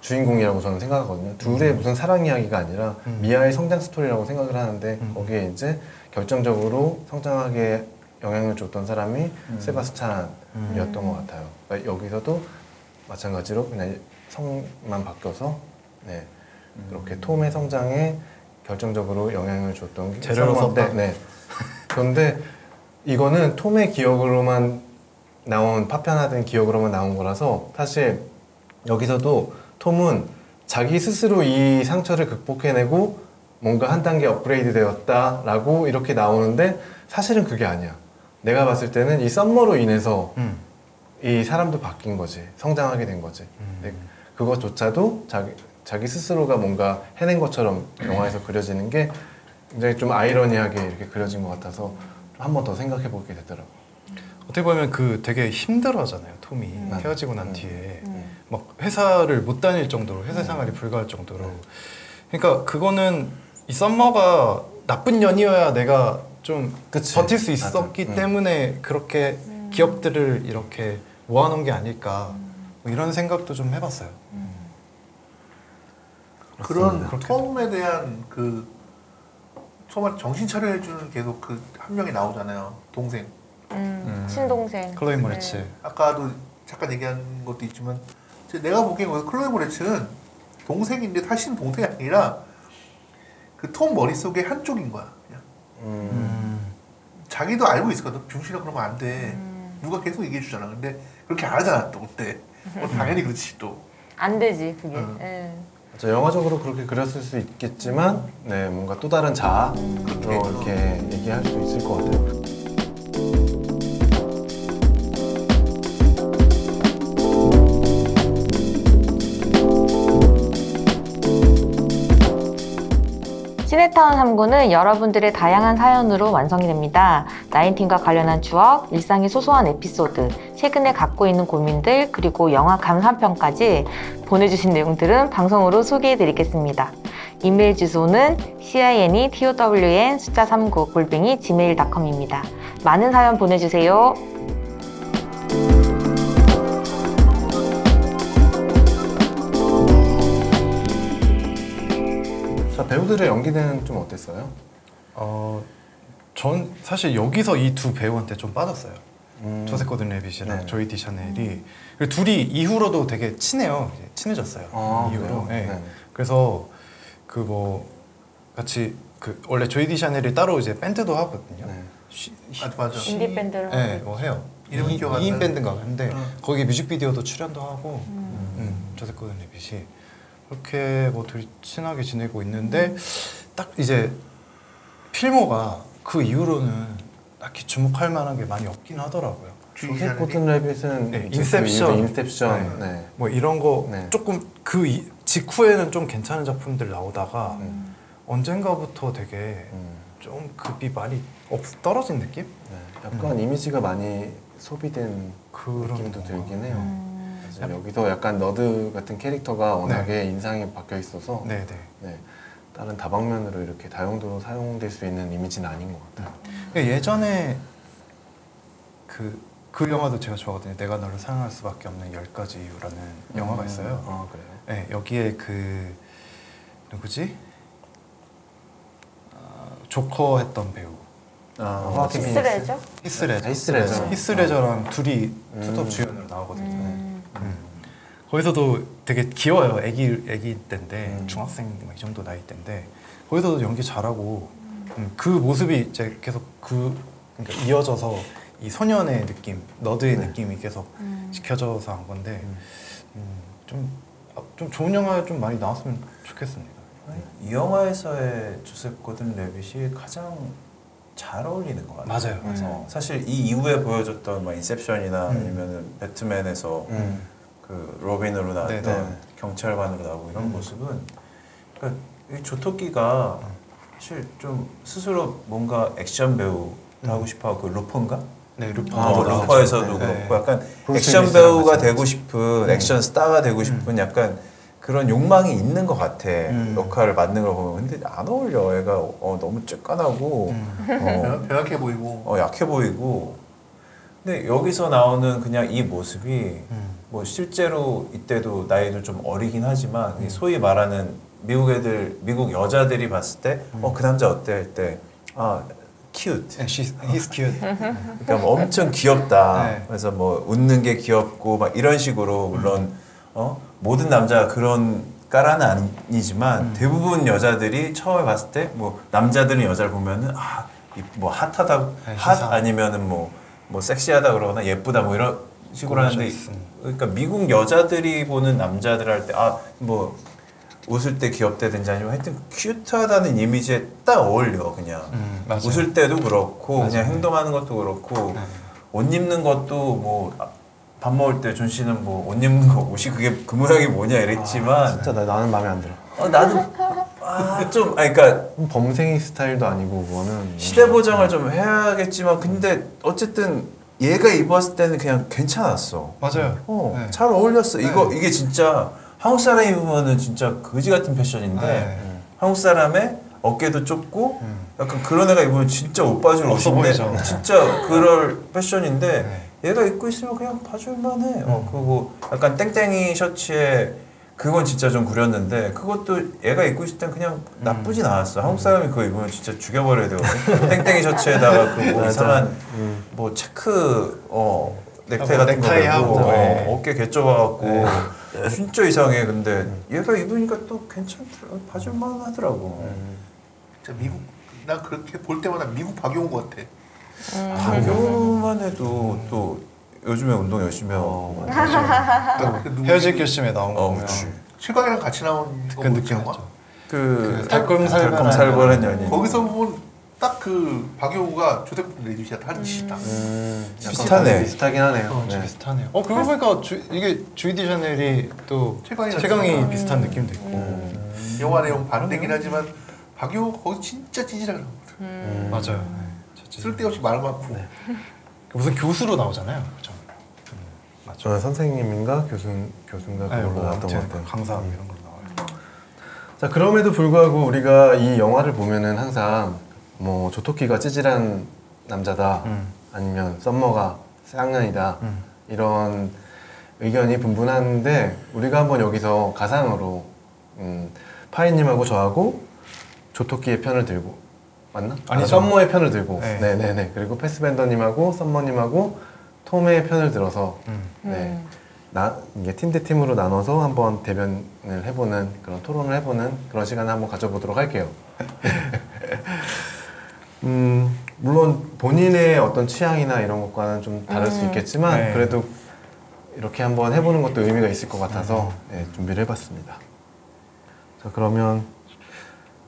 주인공이라고 저는 생각하거든요. 둘의 무슨 사랑 이야기가 아니라 음. 미아의 성장 스토리라고 생각을 하는데 음. 거기에 이제 결정적으로 성장하게 영향을 줬던 사람이 음. 세바스찬이었던 음. 것 같아요. 그러니까 여기서도 마찬가지로 그냥 성만 바뀌어서 네, 그렇게 톰의 성장에 결정적으로 영향을 줬던 게 재료로 썼다. 네. *laughs* 그런데 이거는 톰의 기억으로만 나온 파편화된 기억으로만 나온 거라서 사실 여기서도 톰은 자기 스스로 이 상처를 극복해내고 뭔가 한 단계 업그레이드 되었다라고 이렇게 나오는데 사실은 그게 아니야. 내가 봤을 때는 이 썸머로 인해서 음. 이 사람도 바뀐 거지. 성장하게 된 거지. 음. 근데 그것조차도 자기, 자기 스스로가 뭔가 해낸 것처럼 영화에서 그려지는 게 굉장히 좀 아이러니하게 이렇게 그려진 것 같아서 한 번 더 생각해 보게 되더라고. 어떻게 보면 그 되게 힘들어하잖아요. 톰이 음. 헤어지고 난 음. 뒤에 음. 막 회사를 못 다닐 정도로 회사 생활이 불가할 정도로. 그러니까 그거는 이 썸머가 나쁜 년이어야 내가 좀 그치. 버틸 수 맞아. 있었기 음. 때문에 그렇게 기업들을 이렇게 모아놓은 게 아닐까 뭐 이런 생각도 좀 해봤어요. 그런. 톰에 대한 그 처음에 정신 차려 해주는 계속 그 한 명이 나오잖아요 동생 음, 음. 친동생. 클로이 네. 모레츠. 아까도 잠깐 얘기한 것도 있지만 제- 내가 보기엔 클로이 모레츠는 동생인데 사실은 동생이 아니라 그 톰 머릿속에 한쪽인 거야 그냥 음. 음. 자기도 알고 있었거든 병신아 그러면 안돼 음. 누가 계속 얘기해 주잖아 근데 그렇게 안 하잖아 또 그때 어, 당연히 그렇지 또 안 되지 그게. 음. 예. 맞아, 영화적으로 그렇게 그렸을 수 있겠지만, 네, 뭔가 또 다른 자아로 이렇게 얘기할 수 있을 것 같아요. 시네타운 3구는 여러분들의 다양한 사연으로 완성이 됩니다. 나인틴과 관련한 추억, 일상의 소소한 에피소드, 최근에 갖고 있는 고민들, 그리고 영화 감상평까지 보내주신 내용들은 방송으로 소개해드리겠습니다. 이메일 주소는 cinetown 숫자 39 골뱅이 gmail.com입니다. 많은 사연 보내주세요. 배우들의 연기는 좀 어땠어요? 어, 전 사실 여기서 이 두 배우한테 좀 빠졌어요. 음. 조셉 고든 레빗이랑 네. 조이 디샤넬이 그리고 둘이 이후로도 되게 친해요. 이제 친해졌어요. 아, 이후로. 네. 네. 그래서 그 뭐 같이 그 원래 조이 디샤넬이 따로 이제 밴드도 하거든요. 네. 쉬- 맞아 맞아 시- 인디 밴드를 네, 하고 뭐 해요. 이름은 이- 기억 안 이인 나는데. 밴드인가 근데 응. 거기 뮤직비디오도 출연도 하고 음. 음, 조셉 고든 레빗이 그렇게 뭐 둘이 친하게 지내고 있는데 딱 이제 필모가 그 이후로는 딱히 주목할 만한 게 많이 없긴 하더라고요. 조셉 고든 레빗은 네, 인셉션. 그 인셉션. 네. 네. 뭐 이런 거 네. 조금 그 이- 직후에는 좀 괜찮은 작품들 나오다가 음. 언젠가부터 되게 음. 좀 급이 많이 없 떨어진 느낌? 네. 약간 이미지가 많이 소비된 그런 느낌도 건가. 들긴 해요. 음. 그래서 여기서 약간 nerd 같은 캐릭터가 워낙에 인상이 바뀌어 있어서 네네. 네. 다른 다방면으로 이렇게 다용도로 사용될 수 있는 이미지는 아닌 것 같아요. 예전에 그, 그 영화도 제가 좋아하거든요. 내가 너를 사랑할 수밖에 없는 열 가지 이유라는 영화가 음. 있어요. 아 그래요? 네, 여기에 그 누구지? 아, 조커 했던 배우 아, 호아킨 히스레죠? 히스레저. 히스레저. 히스레저랑 둘이 음. 투톱 주연으로 나오거든요. 음. 음. 거기서도 되게 귀여워요. 애기 애기 때인데 음. 중학생 뭐이 정도 나이 때인데 거기서도 연기 잘하고 음, 그 모습이 이제 계속 그 그러니까 이어져서 이 소년의 느낌, 너드의 네. 느낌이 계속 음. 지켜져서 한 건데 음. 음, 좀, 아, 좀 좋은 영화 좀 많이 나왔으면 좋겠습니다. 이 영화에서의 조셉 고든 레빗이 가장 잘 어울리는 것 같아요. 맞아요. 어, 사실 이 이후에 보여줬던 뭐 인셉션이나 음. 아니면은 배트맨에서 음. 그 로빈으로 나왔던 네, 네. 경찰관으로 나오고 이런 음. 모습은 그러니까 이 조토끼가 사실 좀 스스로 뭔가 액션 배우 음. 하고 싶어 하고 그 루퍼인가 네, 루퍼. 아, 어. 루퍼에서도 네. 그렇고 약간 액션 배우가 되고 싶은 액션 스타가 되고 싶은 약간 그런 욕망이 있는 것 같아 음. 역할을 맡는 걸 보면 근데 안 어울려 애가 어, 너무 쬐깐하고 음. 어, 변- 변약해 보이고 어, 약해 보이고 근데 여기서 나오는 그냥 이 모습이 음. 뭐 실제로 이때도 나이도 좀 어리긴 하지만 음. 이 소위 말하는 미국 애들 미국 여자들이 봤을 때 어 그 남자 어때 할 때 아 cute 네, she's, he's cute. *laughs* 그러니까 뭐 엄청 귀엽다. 네. 그래서 뭐 웃는 게 귀엽고 막 이런 식으로 물론 어 모든 남자가 그런 까라는 아니지만 음. 대부분 여자들이 처음에 봤을 때 뭐 남자들은 여자를 보면은 아뭐 핫하다 네, 핫. 아니면은 뭐뭐 섹시하다 그러거나 예쁘다 뭐 이런 식으로 하는데. 그러니까 미국 여자들이 보는 남자들 할 때 아 뭐 웃을 때 귀엽다든지 아니면 하여튼 cute하다는 이미지에 딱 어울려 그냥 음. 웃을 때도 그렇고 맞아요. 그냥 행동하는 것도 그렇고 네. 옷 입는 것도 뭐 밥 먹을 때 존 씨는 뭐 옷 입는 거 옷이 그게 그 모양이 뭐냐 이랬지만 진짜 나, 나는 마음에 안 들어. 어, 나도 아좀 아니 그러니까 범생이 스타일도 아니고 그거는 시대 보정을 좀 해야겠지만 근데 어쨌든 얘가 입었을 때는 그냥 괜찮았어. 맞아요. 어, 네. 잘 어울렸어. 네. 이거 이게 진짜 한국 사람 입으면은 진짜 거지 같은 패션인데 네. 한국 사람의 어깨도 좁고 음. 약간 그런 애가 입으면 진짜 옷 빠질 없어 옷인데 보이죠. 네. 진짜 그럴 패션인데 얘가 입고 있으면 그냥 봐줄만해. 어 음. 그리고 약간 땡땡이 셔츠에 그건 진짜 좀 구렸는데 그것도 얘가 입고 있을 땐 그냥 음. 나쁘진 않았어. 한국 사람이 그거 입으면 진짜 죽여버려야 되거든. 땡땡이 셔츠에다가 그뭐 *laughs* 맞아. 이상한 음. 뭐 체크 어 넥타이 뭐 같은 거 넥타이 하고, 어, 네. 어깨 개좁아갖고 네. 진짜 이상해. 근데 얘가 입으니까 또 괜찮더라. 봐줄만 하더라고. 음. 진짜 미국 난 그렇게 볼 때마다 미국 박용호 같아. 박용만 해도 또 요즘에 운동 열심히 하고. *laughs* 그 누구- 헤어질 결심에 나온 어, 거면 그치. 최강이랑 같이 나온 거 그 느낌 영화? 했죠. 그 달콤살벌한 달콤살벌한 연인. 거기서 보면 딱 그 박용호가 조세포 레디시아 하는 짓이다. 음, 약간 비슷하네. 비슷하긴 하네요. 어, 네. 비슷하네요. 어 그러고 보니까 주, 이게 주이 디 샤넬이 또 최강이랑 최강이 비슷하다. 비슷한 느낌도 있고 음. 영화 내용 반대긴 하지만 박용호 거기 진짜 찌질하게 나오거든. 음. 맞아요. 쓸데없이 말 많고. 네. 무슨 교수로 나오잖아요. 그죠? 음, 맞죠. 저는 선생님인가 교수 교수인가 네, 그걸로 뭐 나왔던 것 같아요. 강사 음. 이런 걸로 나와요. 자 그럼에도 불구하고 우리가 이 영화를 보면은 항상 뭐 조토끼가 찌질한 남자다 음. 아니면 썸머가 쌍년이다 음. 이런 의견이 분분한데 우리가 한번 여기서 가상으로 음, 파이님하고 저하고 조토끼의 편을 들고 맞나? 아니죠. 아, 썸머의 편을 들고 네. 네. 네 네 그리고 패스벤더님하고 썸머님하고 톰의 편을 들어서 음. 네. 나 이게 팀 대 팀으로 나눠서 한번 대변을 해보는 그런 토론을 해보는 그런 시간을 한번 가져보도록 할게요. *laughs* 음 물론 본인의 어떤 취향이나 이런 것과는 좀 다를 수 음. 있겠지만 네. 그래도 이렇게 한번 해보는 것도 의미가 있을 것 같아서 네, 준비를 해봤습니다. 자 그러면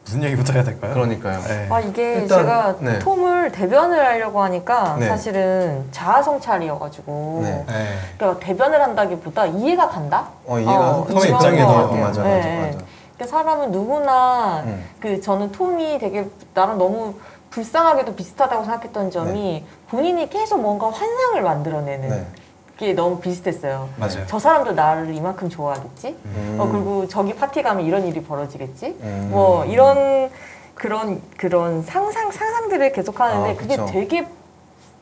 무슨 얘기부터 해야 될까요? 그러니까요. 네. 아 이게 일단, 제가 네. 톰을 대변을 하려고 하니까 네. 사실은 자아성찰이어가지고 네. 네. 그러니까 대변을 한다기보다 이해가 간다. 어 이해가 그런 톰의 것 입장에도 같아요. 어, 맞아 맞아 네. 맞아. 그러니까 사람은 누구나 음. 그 저는 톰이 되게 나랑 너무 불쌍하게도 비슷하다고 생각했던 점이 본인이 계속 뭔가 환상을 만들어내는 네. 게 너무 비슷했어요. 맞아요. 저 사람도 나를 이만큼 좋아하겠지? 음. 어 그리고 저기 파티 가면 이런 일이 벌어지겠지? 음. 뭐 이런 그런 그런 상상 상상들을 계속 하는데 아, 그게 그쵸. 되게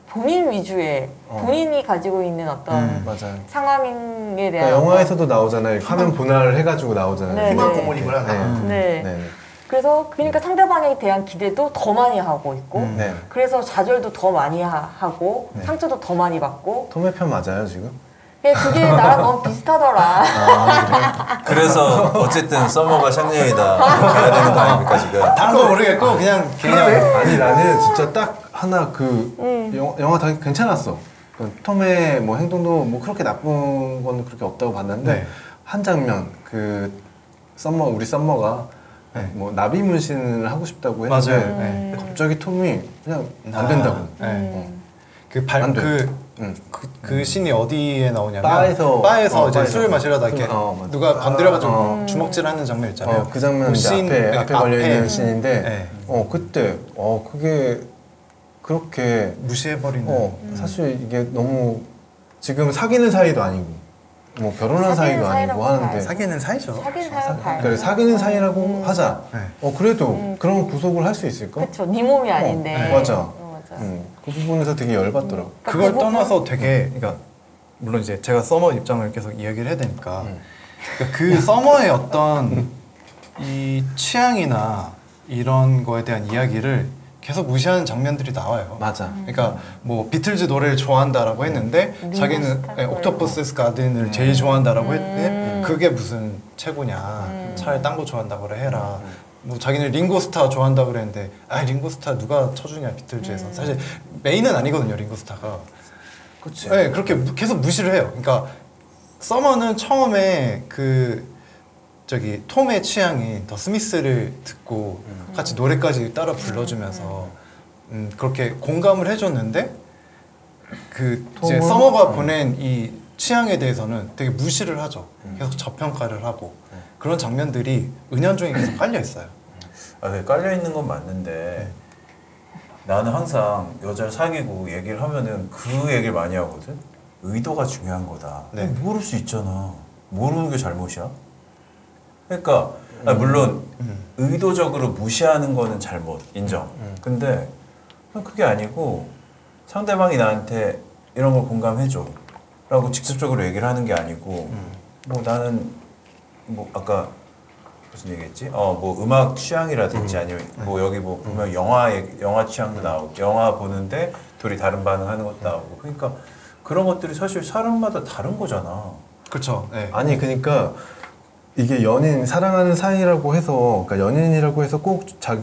본인 위주의 어. 본인이 가지고 있는 어떤 음. 맞아요. 상황에 그러니까 대한 영화에서도 나오잖아요. 화면 분할을 해가지고 나오잖아요. 네, 희망 네. 고문이구나. 네. 어떤- 네. 네. 그래서 그러니까 상대방에 대한 기대도 더 많이 하고 있고 음. 네. 그래서 좌절도 더 많이 하, 고 네. 상처도 더 많이 받고 톰의 편 맞아요 지금? 그게 그게 *laughs* 나랑 너무 비슷하더라. *laughs* 그래 서 어쨌든 서머가 샹년이다 가야 되는 거 아닙니까 지금? 다른 거 모르겠고 그냥 그냥 아니 나는 진짜 딱 하나 그 음. 영, 영화 다 괜찮았어. 그 톰의 뭐 행동도 뭐 그렇게 나쁜 건 그렇게 없다고 봤는데 네. 한 장면 그 썸머 우리 썸머가 네. 뭐 나비 문신을 하고 싶다고 했는데 맞아요. 네. 갑자기 톰이 그냥 안 아, 된다고. 네. 음. 그발 안 돼. 그, 응. 그, 그 신이 어디에 나오냐면 바에서 바에서 어, 이제 바에서. 술 마시려다 이렇게 어, 맞아. 누가 건드려가지고 어. 주먹질 하는 장면 있잖아요. 어, 그 장면 그 이제 씬, 앞에 네, 앞에 걸려 있는 앞에. 씬인데 네. 어 그때 어 그게 그렇게 무시해버리는 어 사실 이게 너무 지금 사귀는 사이도 아니고 뭐 결혼한 사귀는 사이도 아니고 사이라고 하는데. 사귀는 사이죠. 사귄 사, 사람 발. 그래, 사귀는 사이라고 하자. 네. 어 그래도 음. 그런 구속을 할 수 있을까? 그쵸. 네 몸이 아닌데. 네, 맞아. 어, 맞아. 음, 그 부분에서 되게 열받더라고. 그러니까 그걸 그 부분- 떠나서 되게 그러니까 물론 이제 제가 서머 입장을 계속 이야기를 해야 되니까 음. 그러니까 그 *laughs* 서머의 어떤 이 취향이나 이런 거에 대한 이야기를 계속 무시하는 장면들이 나와요. 맞아. 그러니까 뭐 비틀즈 노래를 좋아한다라고 했는데 링고 자기는 예, 옥토퍼스 가든을 제일 좋아한다라고 했는데 음. 그게 무슨 최고냐 음. 차라리 딴 거 좋아한다고 그래 해라 뭐 자기는 링고스타 좋아한다 그랬는데 아 링고스타 누가 쳐주냐 비틀즈에서 음. 사실 메인은 아니거든요 링고스타가 그치. 네, 그렇게 무- 계속 무시를 해요. 그러니까 서머는 처음에 그 저기 톰의 취향이 더 스미스를 듣고 같이 노래까지 따라 불러주면서 음, 그렇게 공감을 해줬는데 그 이제 톰은- 서머가 음. 보낸 이 취향에 대해서는 되게 무시를 하죠. 음. 계속 저평가를 하고 그런 장면들이 은연중에 계속 깔려 있어요. 아, 네, 깔려 있는 건 맞는데 나는 항상 여자를 사귀고 얘기를 하면은 그 얘기를 많이 하거든. 의도가 중요한 거다. 네. 모를 수 있잖아. 모르는 게 잘못이야. 그러니까 아, 물론 음. 의도적으로 무시하는 거는 잘못 인정. 음. 근데 그게 아니고 상대방이 나한테 이런 걸 공감해줘. 라고 직접적으로 얘기를 하는 게 아니고 음. 뭐 나는 뭐 아까 무슨 얘기했지? 어 뭐 음악 취향이라든지 아니면 뭐 여기 뭐 보면 영화 영화 취향도 나오고 영화 보는데 둘이 다른 반응하는 것도 나오고 그러니까 그런 것들이 사실 사람마다 다른 거잖아. 그렇죠. 네. 아니 그러니까 이게 연인 사랑하는 사이라고 해서 그러니까 연인이라고 해서 꼭 자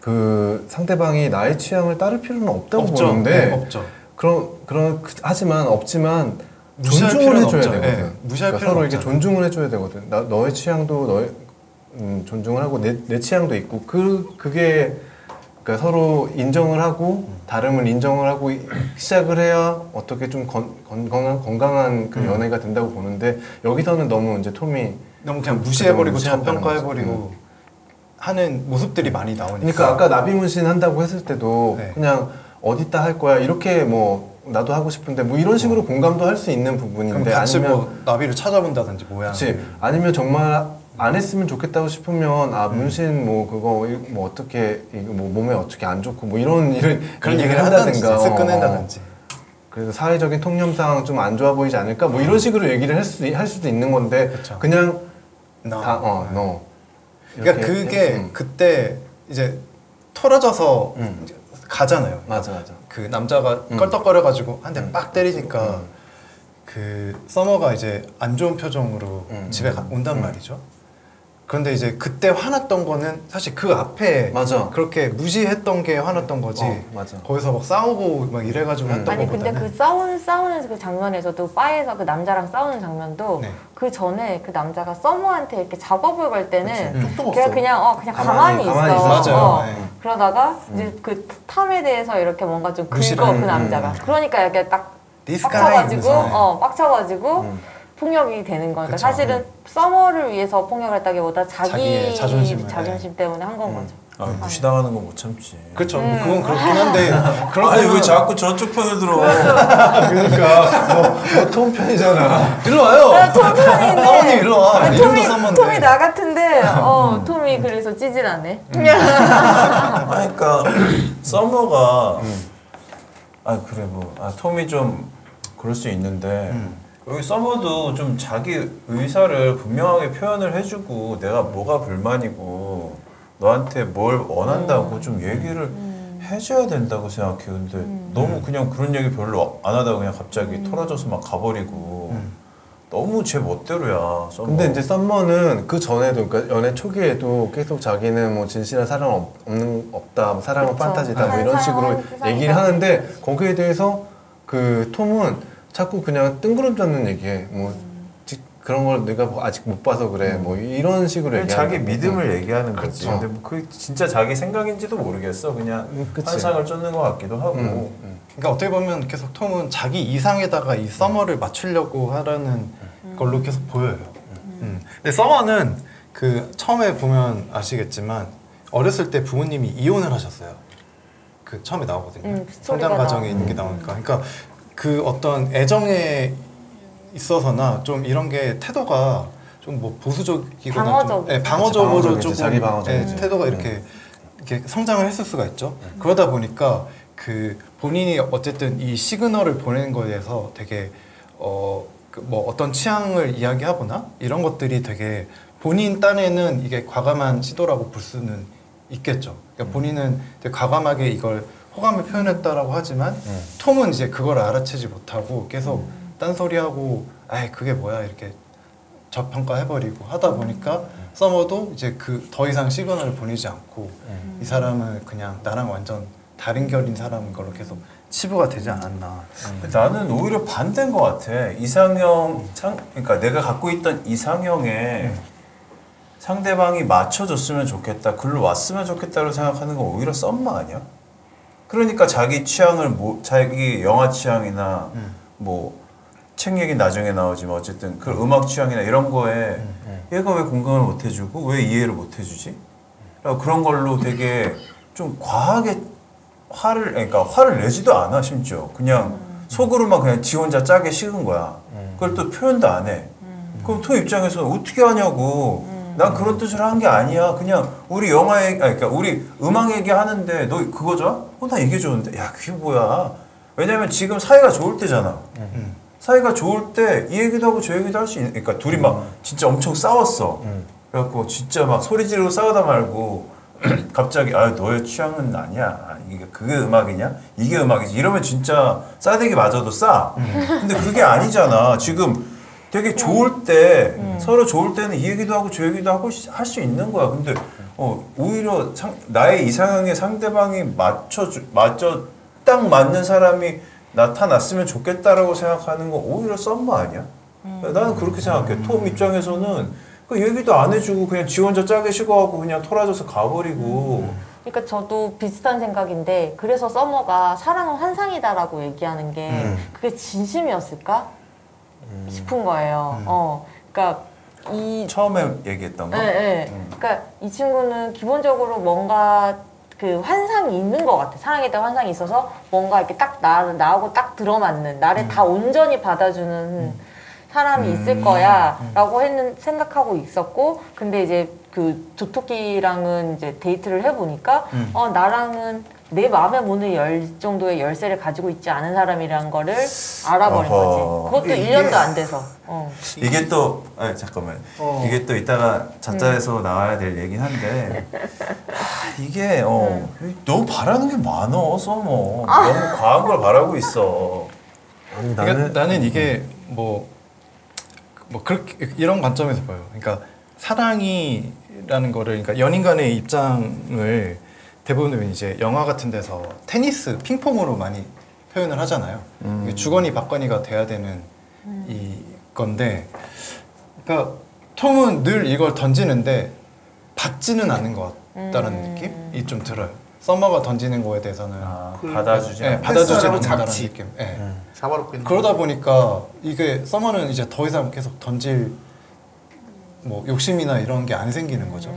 그 상대방이 나의 취향을 따를 필요는 없다고 없죠. 보는데 네, 없죠. 그런 그런 그- 하지만 없지만 존중을 해줘야 없죠. 되거든. 네, 무시할 그러니까 필요는 서로 이렇게. 존중을 해줘야 되거든. 나 너의 취향도 너의 음, 존중을 하고 내, 내 취향도 있고 그 그게 그러니까 서로 인정을 하고 다름을 인정을 하고 이- 시작을 해야 어떻게 좀 건, 건강한 건강한 그 음. 연애가 된다고 보는데 여기서는 너무 이제 톰이 너무 그냥 그- 무시해버리고 저평가해버리고 하는 모습들이 많이 나오니까. 그러니까 아까 나비문신 한다고 했을 때도 네. 그냥 어디다 할 거야 이렇게 뭐 나도 하고 싶은데 뭐 이런 식으로 공감도 할 수 있는 부분인데 같이 아니면 뭐 나비를 찾아본다든지 모양. 그렇지 아니면 정말 안 했으면 좋겠다고 싶으면 아 음. 문신 뭐 그거 이- 뭐 어떻게 뭐 몸에 어떻게 안 좋고 뭐 이런 이런 그런 얘기를 한다든지 어, 쓱 꺼낸다든지. 그래서 사회적인 통념상 좀 안 좋아 보이지 않을까 뭐 이런 식으로 얘기를 할, 수, 할 수도 있는 건데 그쵸. 그냥 나. 다어너 그러니까 그게 음. 그때 이제 털어져서 음. 이제 가잖아요. 맞아 맞아 그 남자가 음. 껄떡거려가지고 한대 음. 빡 때리니까 음. 그 서머가 이제 안 좋은 표정으로 음. 집에 가- 온단 음. 말이죠. 그런데 이제 그때 화났던 거는 사실 그 앞에 맞아. 그렇게 무시했던 게 화났던 거지. 어, 맞아. 거기서 막 싸우고 막 이래가지고 음. 했던 아니 근데 거보다는 그 싸우는 싸우는 그 장면에서도 바에서 그 남자랑 싸우는 장면도 네. 그 전에 그 남자가 서머한테 이렇게 작업을 걸 때는 음. 걔가 그냥 어 그냥 가만히, 가만히- 가만히 있어. 있어. 맞아요. 어. 네. 그러다가 이제 그 탐에 대해서 이렇게 뭔가 좀 무시를 긁어 그 하는, 남자가. 음. 그러니까 이렇게 딱 This 빡쳐가지고. 어 빡쳐가지고 음. 폭력이 되는 거니까 그쵸. 사실은 서머를 위해서 폭력을 했다기보다 자기 자기의 자존심을, 자존심 때문에 한 건 거죠. 아, 무시당하는 건 못 참지. 그렇죠. 음. 뭐 그건 그렇긴 한데 *laughs* 아니 거는 왜 자꾸 저쪽 편을 들어? 그러니까 뭐톰 편이잖아 일로 와요. 톰 편인데 사모님 일로 와. 아니, 이름도 톰이. 톰이 나 같은데 어 톰이 그래서 찌질하네. 아, 그러니까 서머가 아 그래 뭐 아, 톰이 좀 그럴 수 있는데 음. 여기 서머도 좀 자기 의사를 분명하게 표현을 해주고 내가 뭐가 불만이고 너한테 뭘 원한다고 좀 얘기를 해줘야 된다고 생각해. 근데 너무 그냥 그런 얘기 별로 안 하다가 그냥 갑자기 털어져서 막 가버리고 음. 너무 제 멋대로야. 서머. 근데 이제 썸머는 그 전에도 그러니까 연애 초기에도 계속 자기는 뭐 진실한 사랑은 없, 없는 없다, 뭐 사랑은 그쵸. 판타지다 뭐한 이런 식으로 세상이다. 얘기를 하는데 거기에 대해서 그 톰은 자꾸 그냥 뜬구름 잡는 얘기해. 뭐 지- 그런 걸 내가 뭐 아직 못 봐서 그래. 뭐 이런 식으로 그냥 얘기하는 자기 거고. 믿음을 얘기하는 거지. 그쵸. 근데 뭐그 진짜 자기 생각인지도 모르겠어. 그냥 음, 그치. 환상을 쫓는 것 같기도 하고. 음, 음. 그러니까 어떻게 보면 계속 톰은 자기 이상에다가 이 서머를 맞추려고 하라는 걸로 계속 보여요. 음. 근데 서머는 그 처음에 보면 아시겠지만 어렸을 때 부모님이 이혼을 하셨어요. 그 처음에 나오거든요. 음, 스토리가 성장 과정에. 있는 게 나오니까. 그러니까 그 어떤 애정에 있어서나 좀 이런 게 태도가 좀 뭐 보수적이거나 방어적. 좀, 네, 방어적으로 방어적이지, 조금 자기 방어적이지. 네, 태도가 이렇게 이렇게 성장을 했을 수가 있죠. 그러다 보니까 그 본인이 어쨌든 이 시그널을 보내는 거에 대해서 되게 어 뭐 어떤 취향을 이야기하거나 이런 것들이 되게 본인 딴에는 이게 과감한 시도라고 볼 수는 있겠죠. 그러니까 본인은 되게 과감하게 이걸 호감을 표현했다라고 하지만 톰은 이제 그걸 알아채지 못하고 계속 딴소리하고 아이 그게 뭐야 이렇게 저평가해버리고 하다 보니까 서머도 이제 그 더 이상 시그널을 보내지 않고 이 사람은 그냥 나랑 완전 다른 결인 사람인 걸로 계속 치부가 되지 않았나. 나는 오히려 반대인 것 같아. 이상형 상 그러니까 내가 갖고 있던 이상형에 상대방이 맞춰줬으면 좋겠다, 글로 왔으면 좋겠다고 생각하는 건 오히려 썸마 아니야? 그러니까 자기 취향을 뭐 자기 영화 취향이나 뭐책 얘기 나중에 나오지만 어쨌든 그 음악 취향이나 이런 거에 얘가 왜 공감을 못 해주고 왜 이해를 못 해주지? 라고 그런 걸로 되게 좀 과하게 화를 그러니까 화를 내지도 않아 심지어 그냥 속으로만 그냥 지 혼자 짜게 식은 거야. 그걸 또 표현도 안 해. 그럼 토 입장에서는 어떻게 하냐고. 난 그런 뜻으로 한 게 아니야. 그냥 우리 영화 얘기, 아니, 그러니까 우리 음악 얘기 하는데 너 그거 좋아? 어, 나 이게 좋은데. 야, 그게 뭐야? 왜냐면 지금 사이가 좋을 때잖아. 사이가 좋을 때 이 얘기도 하고 저 얘기도 할 수 있는. 그러니까 둘이 막 진짜 엄청 싸웠어. 그래갖고 진짜 막 소리 지르고 싸우다 말고 *clears throat* 갑자기 아 너의 취향은 아니야 아, 이게 그게 음악이냐 이게 음악이지 이러면 진짜 싸대기 맞아도 싸 근데 그게 아니잖아 지금 되게 좋을 때 서로 좋을 때는 이 얘기도 하고 저 얘기도 하고 할 수 있는 거야. 근데 어 오히려 상, 나의 이상형에 상대방이 맞춰 맞춰 딱 맞는 사람이 나타났으면 좋겠다라고 생각하는 건 오히려 썸머 아니야? 나는 그렇게 생각해. 톰 입장에서는 그 얘기도 안 해주고 그냥 지 혼자 짜게 식어하고 그냥 토라져서 가버리고. 그러니까 저도 비슷한 생각인데 그래서 서머가 사랑은 환상이다라고 얘기하는 게 음. 그게 진심이었을까 싶은 거예요. 어, 그러니까 이 처음에 얘기했던 거. 네, 네. 음. 그러니까 이 친구는 기본적으로 뭔가 그 환상이 있는 것 같아. 사랑에 대한 환상이 있어서 뭔가 이렇게 딱 나, 나하고 딱 들어맞는, 나를 다 온전히 받아주는 사람이 있을 거야. 라고 했는, 생각하고 있었고, 근데 이제 그 조토끼랑은 이제 데이트를 해보니까, 음. 어, 나랑은 내 마음의 문을 열 정도의 열쇠를 가지고 있지 않은 사람이라는 거를 알아버린 어허. 거지. 그것도 이게- 1년도 안 돼서. 어. 이게 또 아니 잠깐만 어. 이게 또 이따가 자자에서 나와야 될 얘긴 한데 하, *laughs* 이게 어 너무 바라는 게 많어 써머 너무 과한 걸 바라고 있어 아니, 그러니까 나는 나는 이게 뭐, 뭐 그렇게 이런 관점에서 봐요. 그러니까 사랑이라는 거를 그러니까 연인 간의 입장을 대부분 이제 영화 같은 데서 테니스 핑퐁으로 많이 표현을 하잖아요. 이게 주거니 받거니가 돼야 되는 이 건데, 그러니까 톰은 늘 이걸 던지는데 받지는 않은 것 같다는 음. 느낌이 좀 들어요. 서머가 던지는 거에 대해서는 아, 그- 받아주지 네. 받아주지 잡지. 느낌. 네. 있는 그러다 보니까 이게 서머는 이제 더 이상 계속 던질 뭐 욕심이나 이런 게 안 생기는 거죠.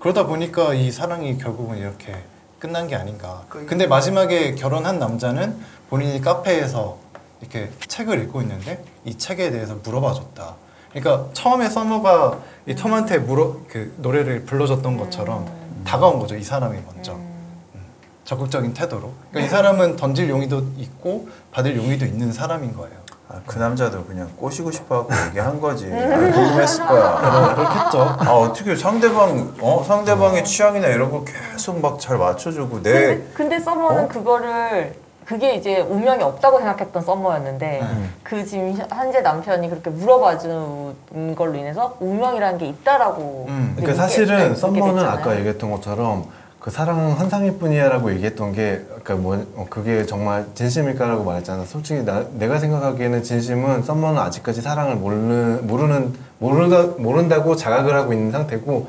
음. 그러다 보니까 이 사랑이 결국은 이렇게 끝난 게 아닌가. 그- 근데 마지막에 결혼한 남자는 본인이 카페에서 이렇게 책을 읽고 있는데 이 책에 대해서 물어봐 줬다. 그러니까 처음에 서머가 이 톰한테 물어 그 노래를 불러줬던 것처럼 다가온 거죠. 이 사람이 먼저. 음, 적극적인 태도로. 그러니까 이 사람은 던질 용의도 있고 받을 용의도 있는 사람인 거예요. 아, 그 남자도 그냥 꼬시고 싶어하고 얘기한 거지 아, 궁금했을 거야 그렇겠죠. 아 어떻게 상대방 어 상대방의 취향이나 이런 걸 계속 막 잘 맞춰주고 내 근데, 근데 서머는 어? 그거를 그게 이제 운명이 없다고 생각했던 서머였는데 음. 그 지금 현재 남편이 그렇게 물어봐 준 걸로 인해서 운명이라는 게 있다라고 음. 그러니까 사실은 썸머는. 아까 얘기했던 것처럼 그 사랑은 환상일 뿐이야라고 얘기했던 게 그러니까 뭐 어, 그게 정말 진심일까라고 말했잖아. 솔직히 나, 내가 생각하기에는 진심은 썸머는 아직까지 사랑을 모르는 모르는 모르다 모른다고 자각을 하고 있는 상태고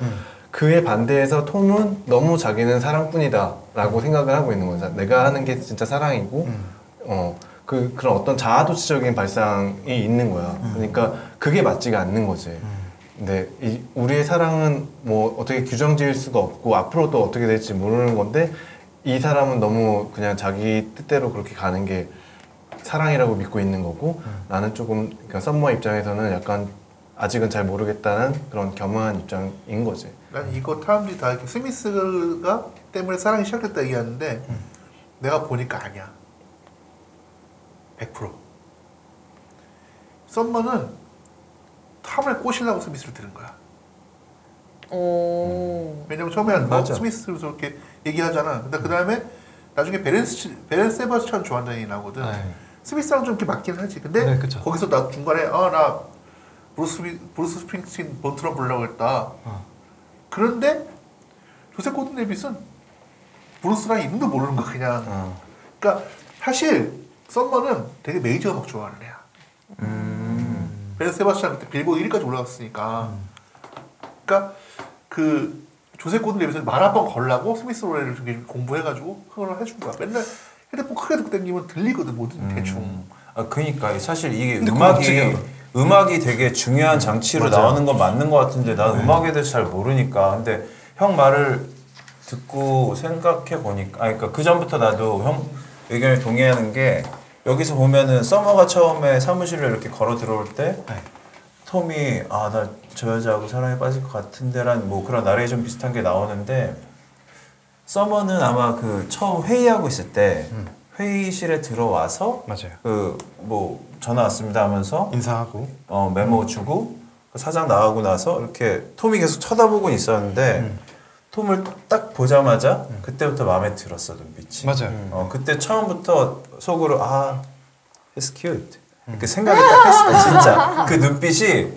그에 반대해서 톰은 너무 자기는 사랑뿐이다라고 생각을 하고 있는 거죠. 내가 하는 게 진짜 사랑이고 어. 그 그런 어떤 자아도취적인 발상이 있는 거야. 그러니까 그게 맞지가 않는 거지. 근데 이 우리의 사랑은 뭐 어떻게 규정 지을 수가 없고 앞으로 또 어떻게 될지 모르는 건데 이 사람은 너무 그냥 자기 뜻대로 그렇게 가는 게 사랑이라고 믿고 있는 거고 나는 조금 그러니까 썸머 입장에서는 약간 아직은 잘 모르겠다는 그런 겸허한 입장인 거지. 난 이거 사람들이 다 이렇게 스미스가 때문에 사랑이 시작됐다 얘기하는데 내가 보니까 아니야. 100%. 썸머는 탐을 꼬시려고 스미스를 들은 거야. 오. 왜냐면 처음에 뭐 맞아. 스미스를 저렇게 얘기하잖아. 근데 그 다음에 나중에 베렌스 베렌 세바스찬 좋아한다는 얘기 나오거든. 네. 스미스랑 좀 이렇게 맞긴 하지. 근데 네, 그쵸. 거기서 나 중간에 아나 브루스 브루스 스프링스틴 Born to Run 부르려고 했다. 어. 그런데 조셉 고든 레빗은 브루스랑 이름도 모르는 거야 그냥. 어. 그러니까 사실 썸머는 되게 메이저 음악 좋아하는 애야. 음. 벨 앤 세바스찬 그때 빌보드 1위까지 올라갔으니까. 그러니까 그 조셉 고든 레빗은 말한번 걸라고 스미스 노래를 좀 공부해가지고 그걸 해준 거야. 맨날 헤드폰 크게 듣고 다니면 들리거든 뭐든 대충. 음. 아 그니까 사실 이게 음악이 음악이 되게 중요한 장치로 맞아요. 나오는 건 맞는 것 같은데 난 음악에 대해서 잘 모르니까 근데 형 말을 듣고 생각해 보니까 아 그러니까 그 전부터 나도 형 의견에 동의하는 게 여기서 보면은 서머가 처음에 사무실에 이렇게 걸어 들어올 때 네. 톰이 아 나 저 여자하고 사랑에 빠질 것 같은데란 뭐 그런 나레이션 비슷한 게 나오는데 서머는 아마 그 처음 회의하고 있을 때 음. 회의실에 들어와서 맞아요. 그 뭐 전화 왔습니다 하면서 인사하고 어 메모 주고 그 사장 나가고 나서 이렇게 톰이 계속 쳐다보고 있었는데 음. 톰을 딱 보자마자 그때부터 마음에 들었어 눈빛이. 맞아요. 어 그때 처음부터 속으로 아 it's cute 이렇게 생각이 딱 했어 진짜 그 눈빛이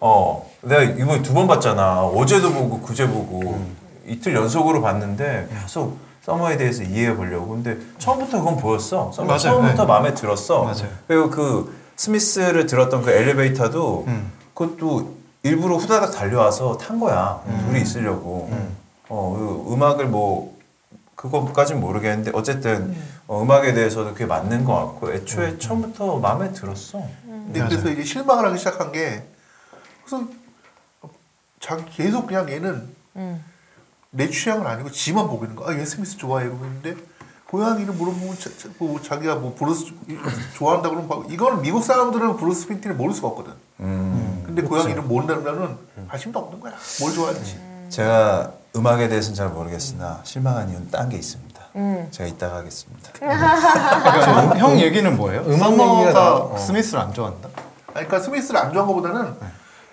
어 내가 이번에 두 번 봤잖아 어제도 보고 그제 보고 이틀 연속으로 봤는데 계속 서머에 대해서 이해해 보려고 근데 처음부터 그건 보였어 서머 맞아요. 처음부터 네. 마음에 들었어 맞아요. 그리고 그 스미스를 들었던 그 엘리베이터도 음. 그것도 일부러 후다닥 달려와서 탄 거야 음. 둘이 있으려고 음. 어, 그 음악을 뭐 그거까진 모르겠는데 어쨌든 어, 음악에 대해서도 그게 맞는 것 같고 애초에 처음부터 마음에 들었어. 근데 맞아요. 그래서 이제 실망을 하기 시작한 게 그래서 자기 계속 그냥 얘는 음. 내 취향은 아니고 지만 보고 있는 거야. 아, 얘 스미스 좋아해 이러고 있는데 고양이를 물어보면 자, 자, 뭐 자기가 뭐 브루스 좋아한다 그러면 봐. 이거는 미국 사람들은 브루스 스프링스틴을 모를 수가 없거든. 음. 근데 고양이 이름 모른다면은 관심도 없는 거야. 뭘 좋아하는지. 제가 음악에 대해서는 잘 모르겠으나 실망한 이유는 딴 게 있습니다. 음. 제가 이따가 하겠습니다. *laughs* 그러니까 형 얘기는 뭐예요? 음악 서머가 얘기가 나- 어. 스미스를 안 좋아한다? 아니, 그러니까 스미스를 안 좋아한 것보다는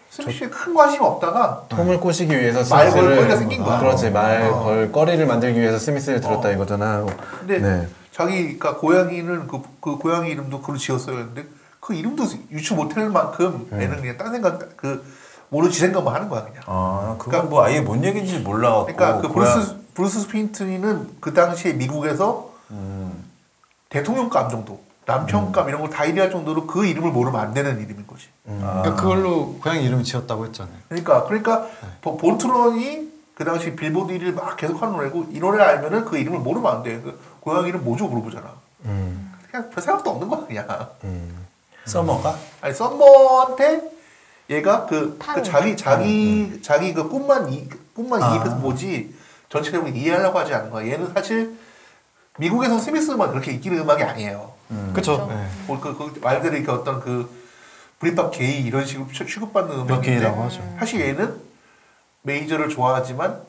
스미스에 큰 관심이 없다가 톰을 꼬시기 위해서 말걸 스미스를 거리가 생긴 거야. 그렇지 말 어. 걸 거리를 만들기 위해서 스미스를 들었다 어. 이거잖아. 근데 네. 자기가 고양이는 그, 그 고양이 이름도 그로 지었어요. 근데 그 이름도 유추 못할 만큼 애는 그냥 딴 생각 그 모르는 지 생각만 하는 거야 그냥. 아, 그건 그러니까- 뭐 아예 뭔 얘기인지 몰라갖고. 그러니까 그 브루스 브루스 스프린트니는 그 당시에 미국에서 음. 대통령감 정도, 남편감 이런 걸다 일할 정도로 그 이름을 모르면 안 되는 이름인 거지. 아. 그러니까 그걸로 고양이 이름 지었다고 했잖아요. 그러니까 그러니까 보- 본트런이 그 당시 빌보드 1위를 막 계속 하는 노래고 이 노래를 알면은 그 이름을 모르면 안 돼. 그 고양이 이름 뭐죠 물어보잖아. 음. 그냥 별 생각도 없는 거야 그냥. 음. 서머가? 아니 썸머한테 얘가 그, 판. 그 자기 자기 자기 그 꿈만 이 꿈만 아. 이익해서 뭐지 전체적으로 이해하려고 하지 않는 거야. 얘는 사실 미국에서 스미스만 그렇게 인기는 음악이 아니에요. 그렇죠. 그렇죠. 네. 뭐 그, 그 말대로 이렇게 어떤 그 브리팝 게이 이런 식으로 취- 취급받는 음악인데 몇 하죠. 사실 얘는 메이저를 좋아하지만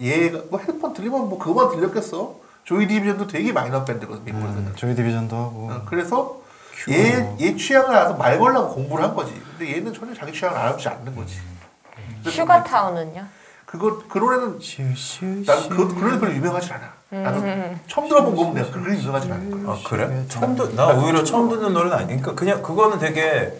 얘가 뭐 헤드폰 들리면 뭐 그거만 들렸겠어. 조이 디비전도 되게 마이너 밴드거든 미국에서는. 음, 조이 디비전도 하고. 어, 그래서 얘, 얘 취향을 알아서 말 걸라고 공부를 한 거지. 근데 얘는 전혀 자기 취향을 알아보지 않는 거지. 그래서 슈가타운은요? 그거 그 노래는 슈슈 나는 그, 그 노래 별로 유명하지 않아. 나도 처음 들어본 거면 내가 그렇게 유명하지 않아. 아 그래? 처음 듣, 나 오히려 처음 듣는 노래는 아니. 그러니까 그냥 그거는 되게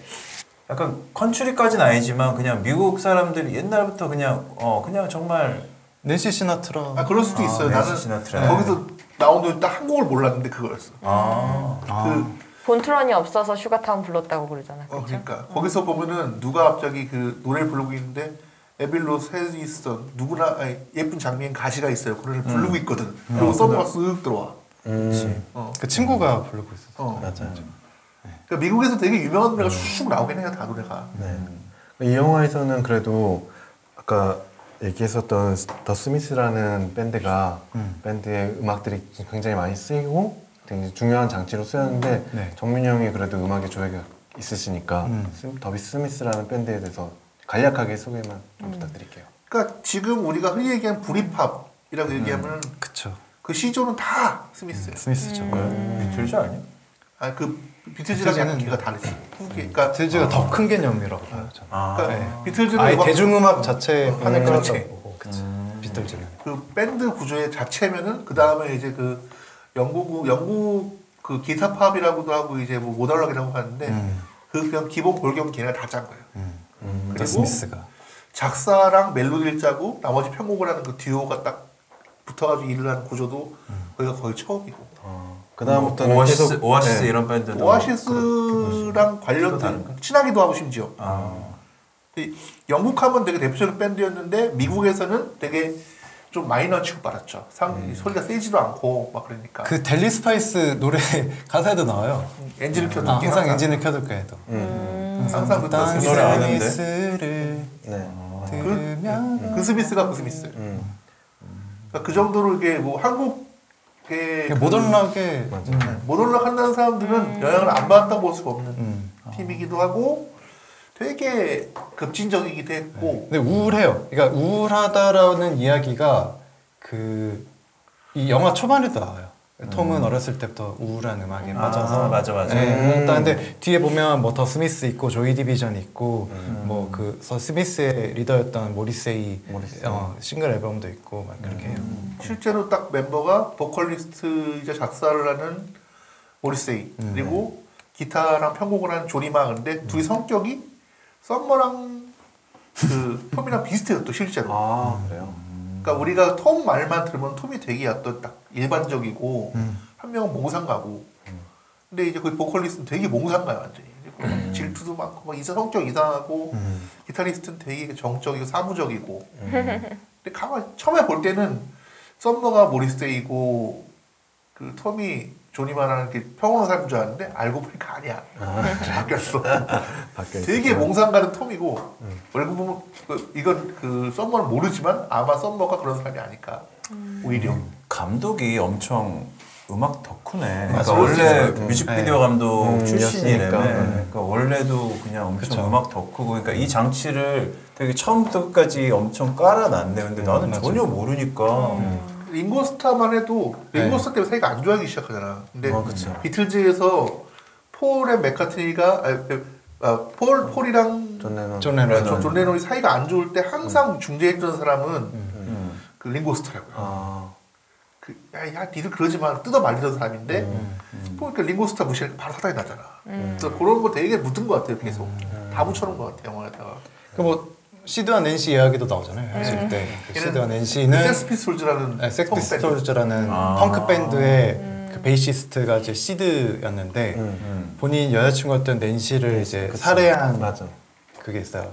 약간 컨츄리까지는 아니지만 그냥 미국 사람들이 옛날부터 그냥 어 그냥 정말 낸시 시나트라. 아 그럴 수도 아, 있어요. 낸시 나는 시나트라. 거기서 나온 노래 딱 한 곡을 몰랐는데 그거였어. 아 아. 그 Born to Run이 없어서 슈가타운 불렀다고 그러잖아요. 어? 그러니까 거기서 보면은 누가 갑자기 그 노래를 부르고 있는데 Every Rose Has Its Thorn 누구나 아니, 예쁜 장미엔 가시가 있어요. 그 노래를 부르고 있거든. 그리고 서머가 쓱 들어와. 음. 어. 그 친구가 부르고 있었어. 어. 맞아. 그러니까 미국에서 되게 유명한 노래가 쑥 나오긴 해요. 다 노래가. 네. 이 영화에서는 그래도 아까 얘기했었던 더 스미스라는 밴드가 음. 밴드의 음악들이 굉장히 많이 쓰이고 굉장히 중요한 장치로 쓰였는데 네. 정민이 형이 그래도 음악에 조예가 있으시니까 음. 스- 더 스미스라는 밴드에 대해서 간략하게 소개만 좀 부탁드릴게요. 그러니까 지금 우리가 흔히 얘기한 Britpop이라고 얘기하면 그쵸. 그 시조는 더 스미스예요. 음, 스미스죠. 왜? 비틀즈 아니야? 아 그 비틀즈랑 약간 비틀즈는- 기가 다르지. 그러니까 비틀즈가 더 큰 개념이라고 봐요. 저는. 아, 그러니까 네. 비틀즈는 아예 음악- 대중음악 자체 판을 음, 그렇지. 그치. 음. 비틀즈는. 그 밴드 구조의 자체면은 그 다음에 이제 그 영국 영국 그 기타 팝이라고도 하고 이제 뭐 모던락이라고 하는데 음. 그 그냥 기본 볼륨 걔네가 다 짠 거예요. 음. 음. 더 그리고 스미스가. 작사랑 멜로디를 짜고 나머지 편곡을 하는 그 듀오가 딱 붙어가지고 일을 하는 구조도 거기가 거의 처음이고 어, 그 다음부터는 뭐 오아시스, 계속 오아시스 네. 이런 밴드도 오아시스랑 또 관련된? 친하기도 하고 심지어 아, 근데 영국 하면 되게 대표적인 밴드였는데 미국에서는 되게 좀 마이너 취급받았죠. 상 소리가 세지도 않고 막 그러니까 그 델리 스파이스 노래 *laughs* 가사에도 나와요. 엔진을 켜둔 아, 게 항상 항상 엔진을 켜둘게에도. 음. 항상 그딴 노래 아는데? 스미스를 네. 들으면 그 스미스가 그 스미스. 음. 그러니까 그 정도로 이게 뭐 한국의 그 모던락의 맞아. 음, 모던락 한다는 사람들은 영향을 안 받았다고 볼 수가 없는 음. 팀이기도 하고 되게 급진적이기도 했고 근데 우울해요. 그러니까 우울하다라는 이야기가 그 이 영화 초반에도 나와요. 톰은 어렸을 때부터 우울한 음악에 아, 빠져서 맞아, 맞아. 네, 음. 근데 뒤에 보면 뭐 더 스미스 있고 조이 디비전 있고 음. 뭐그 스미스의 리더였던 모리세이 모리세이. 어, 싱글 앨범도 있고 막 그렇게 해요. 실제로 딱 멤버가 보컬리스트이자 작사를 하는 모리세이 음. 그리고 기타랑 편곡을 하는 조니마 근데 둘이 성격이 썸머랑 그 톰이랑 비슷해요 또 실제로 아 그래요. 그러니까 우리가 톰 말만 들으면 톰이 되게 어떤 딱 일반적이고 음. 한 명은 몽상 가고 근데 이제 그 보컬리스트는 되게 몽상 가요 완전히 그리고 막 질투도 많고 막 이상 성격 이상하고 음. 기타리스트는 되게 정적이고 사무적이고 근데 가만 처음에 볼 때는 썸머가 모리스테이고 그 톰이 조니마라는 게 평온한 사람인 줄 알았는데 알고 보니까 아니야 바뀌었어 *laughs* 바뀌어 되게 있었구나. 몽상 가는 톰이고 얼굴 보면 그, 이건 그 썸머는 모르지만 아마 썸머가 그런 사람이 아닐까 오히려 감독이 엄청 음악 덕후네. 맞아, 그러니까 원래. 뮤직비디오 감독 음, 출신이라며. 였으니까. 그러니까 원래도 그냥 엄청 그쵸. 음악 덕후고, 그러니까 이 장치를 되게 처음부터 끝까지 엄청 깔아놨네. 근데 나는 맞아. 전혀 모르니까. 링고스타만 해도 네. 링고스타 때문에 사이가 안 좋아지기 시작하잖아 근데 어, 그쵸. 비틀즈에서 폴앤 맥카트니가 아, 아, 폴 폴이랑 존 레논. 존 레논. 존, 존 레논이 사이가 안 좋을 때 항상 중재해주는 사람은 음. 그 링고스타라고요. 아. 그, 야, 야, 니들 그러지 마. 뜯어 말리던 사람인데, 음. 보니까 링고스타 무시하니까 바로 사단이 나잖아. 그래서 그런 거 되게 묻은 것 같아요, 계속. 다 붙여놓은 것 같아요, 영화에다가. 그 뭐 시드와 낸시 이야기도 나오잖아요. 헤어질 때. 그 시드와 낸시는 섹스피스톨즈라는 네, 펑크 밴드. 섹스피스톨즈라는 아. 펑크 밴드의 그 베이시스트가 이제 시드였는데 음. 본인 여자친구였던 낸시를 이제 살해한 맞아. 그게 있어요.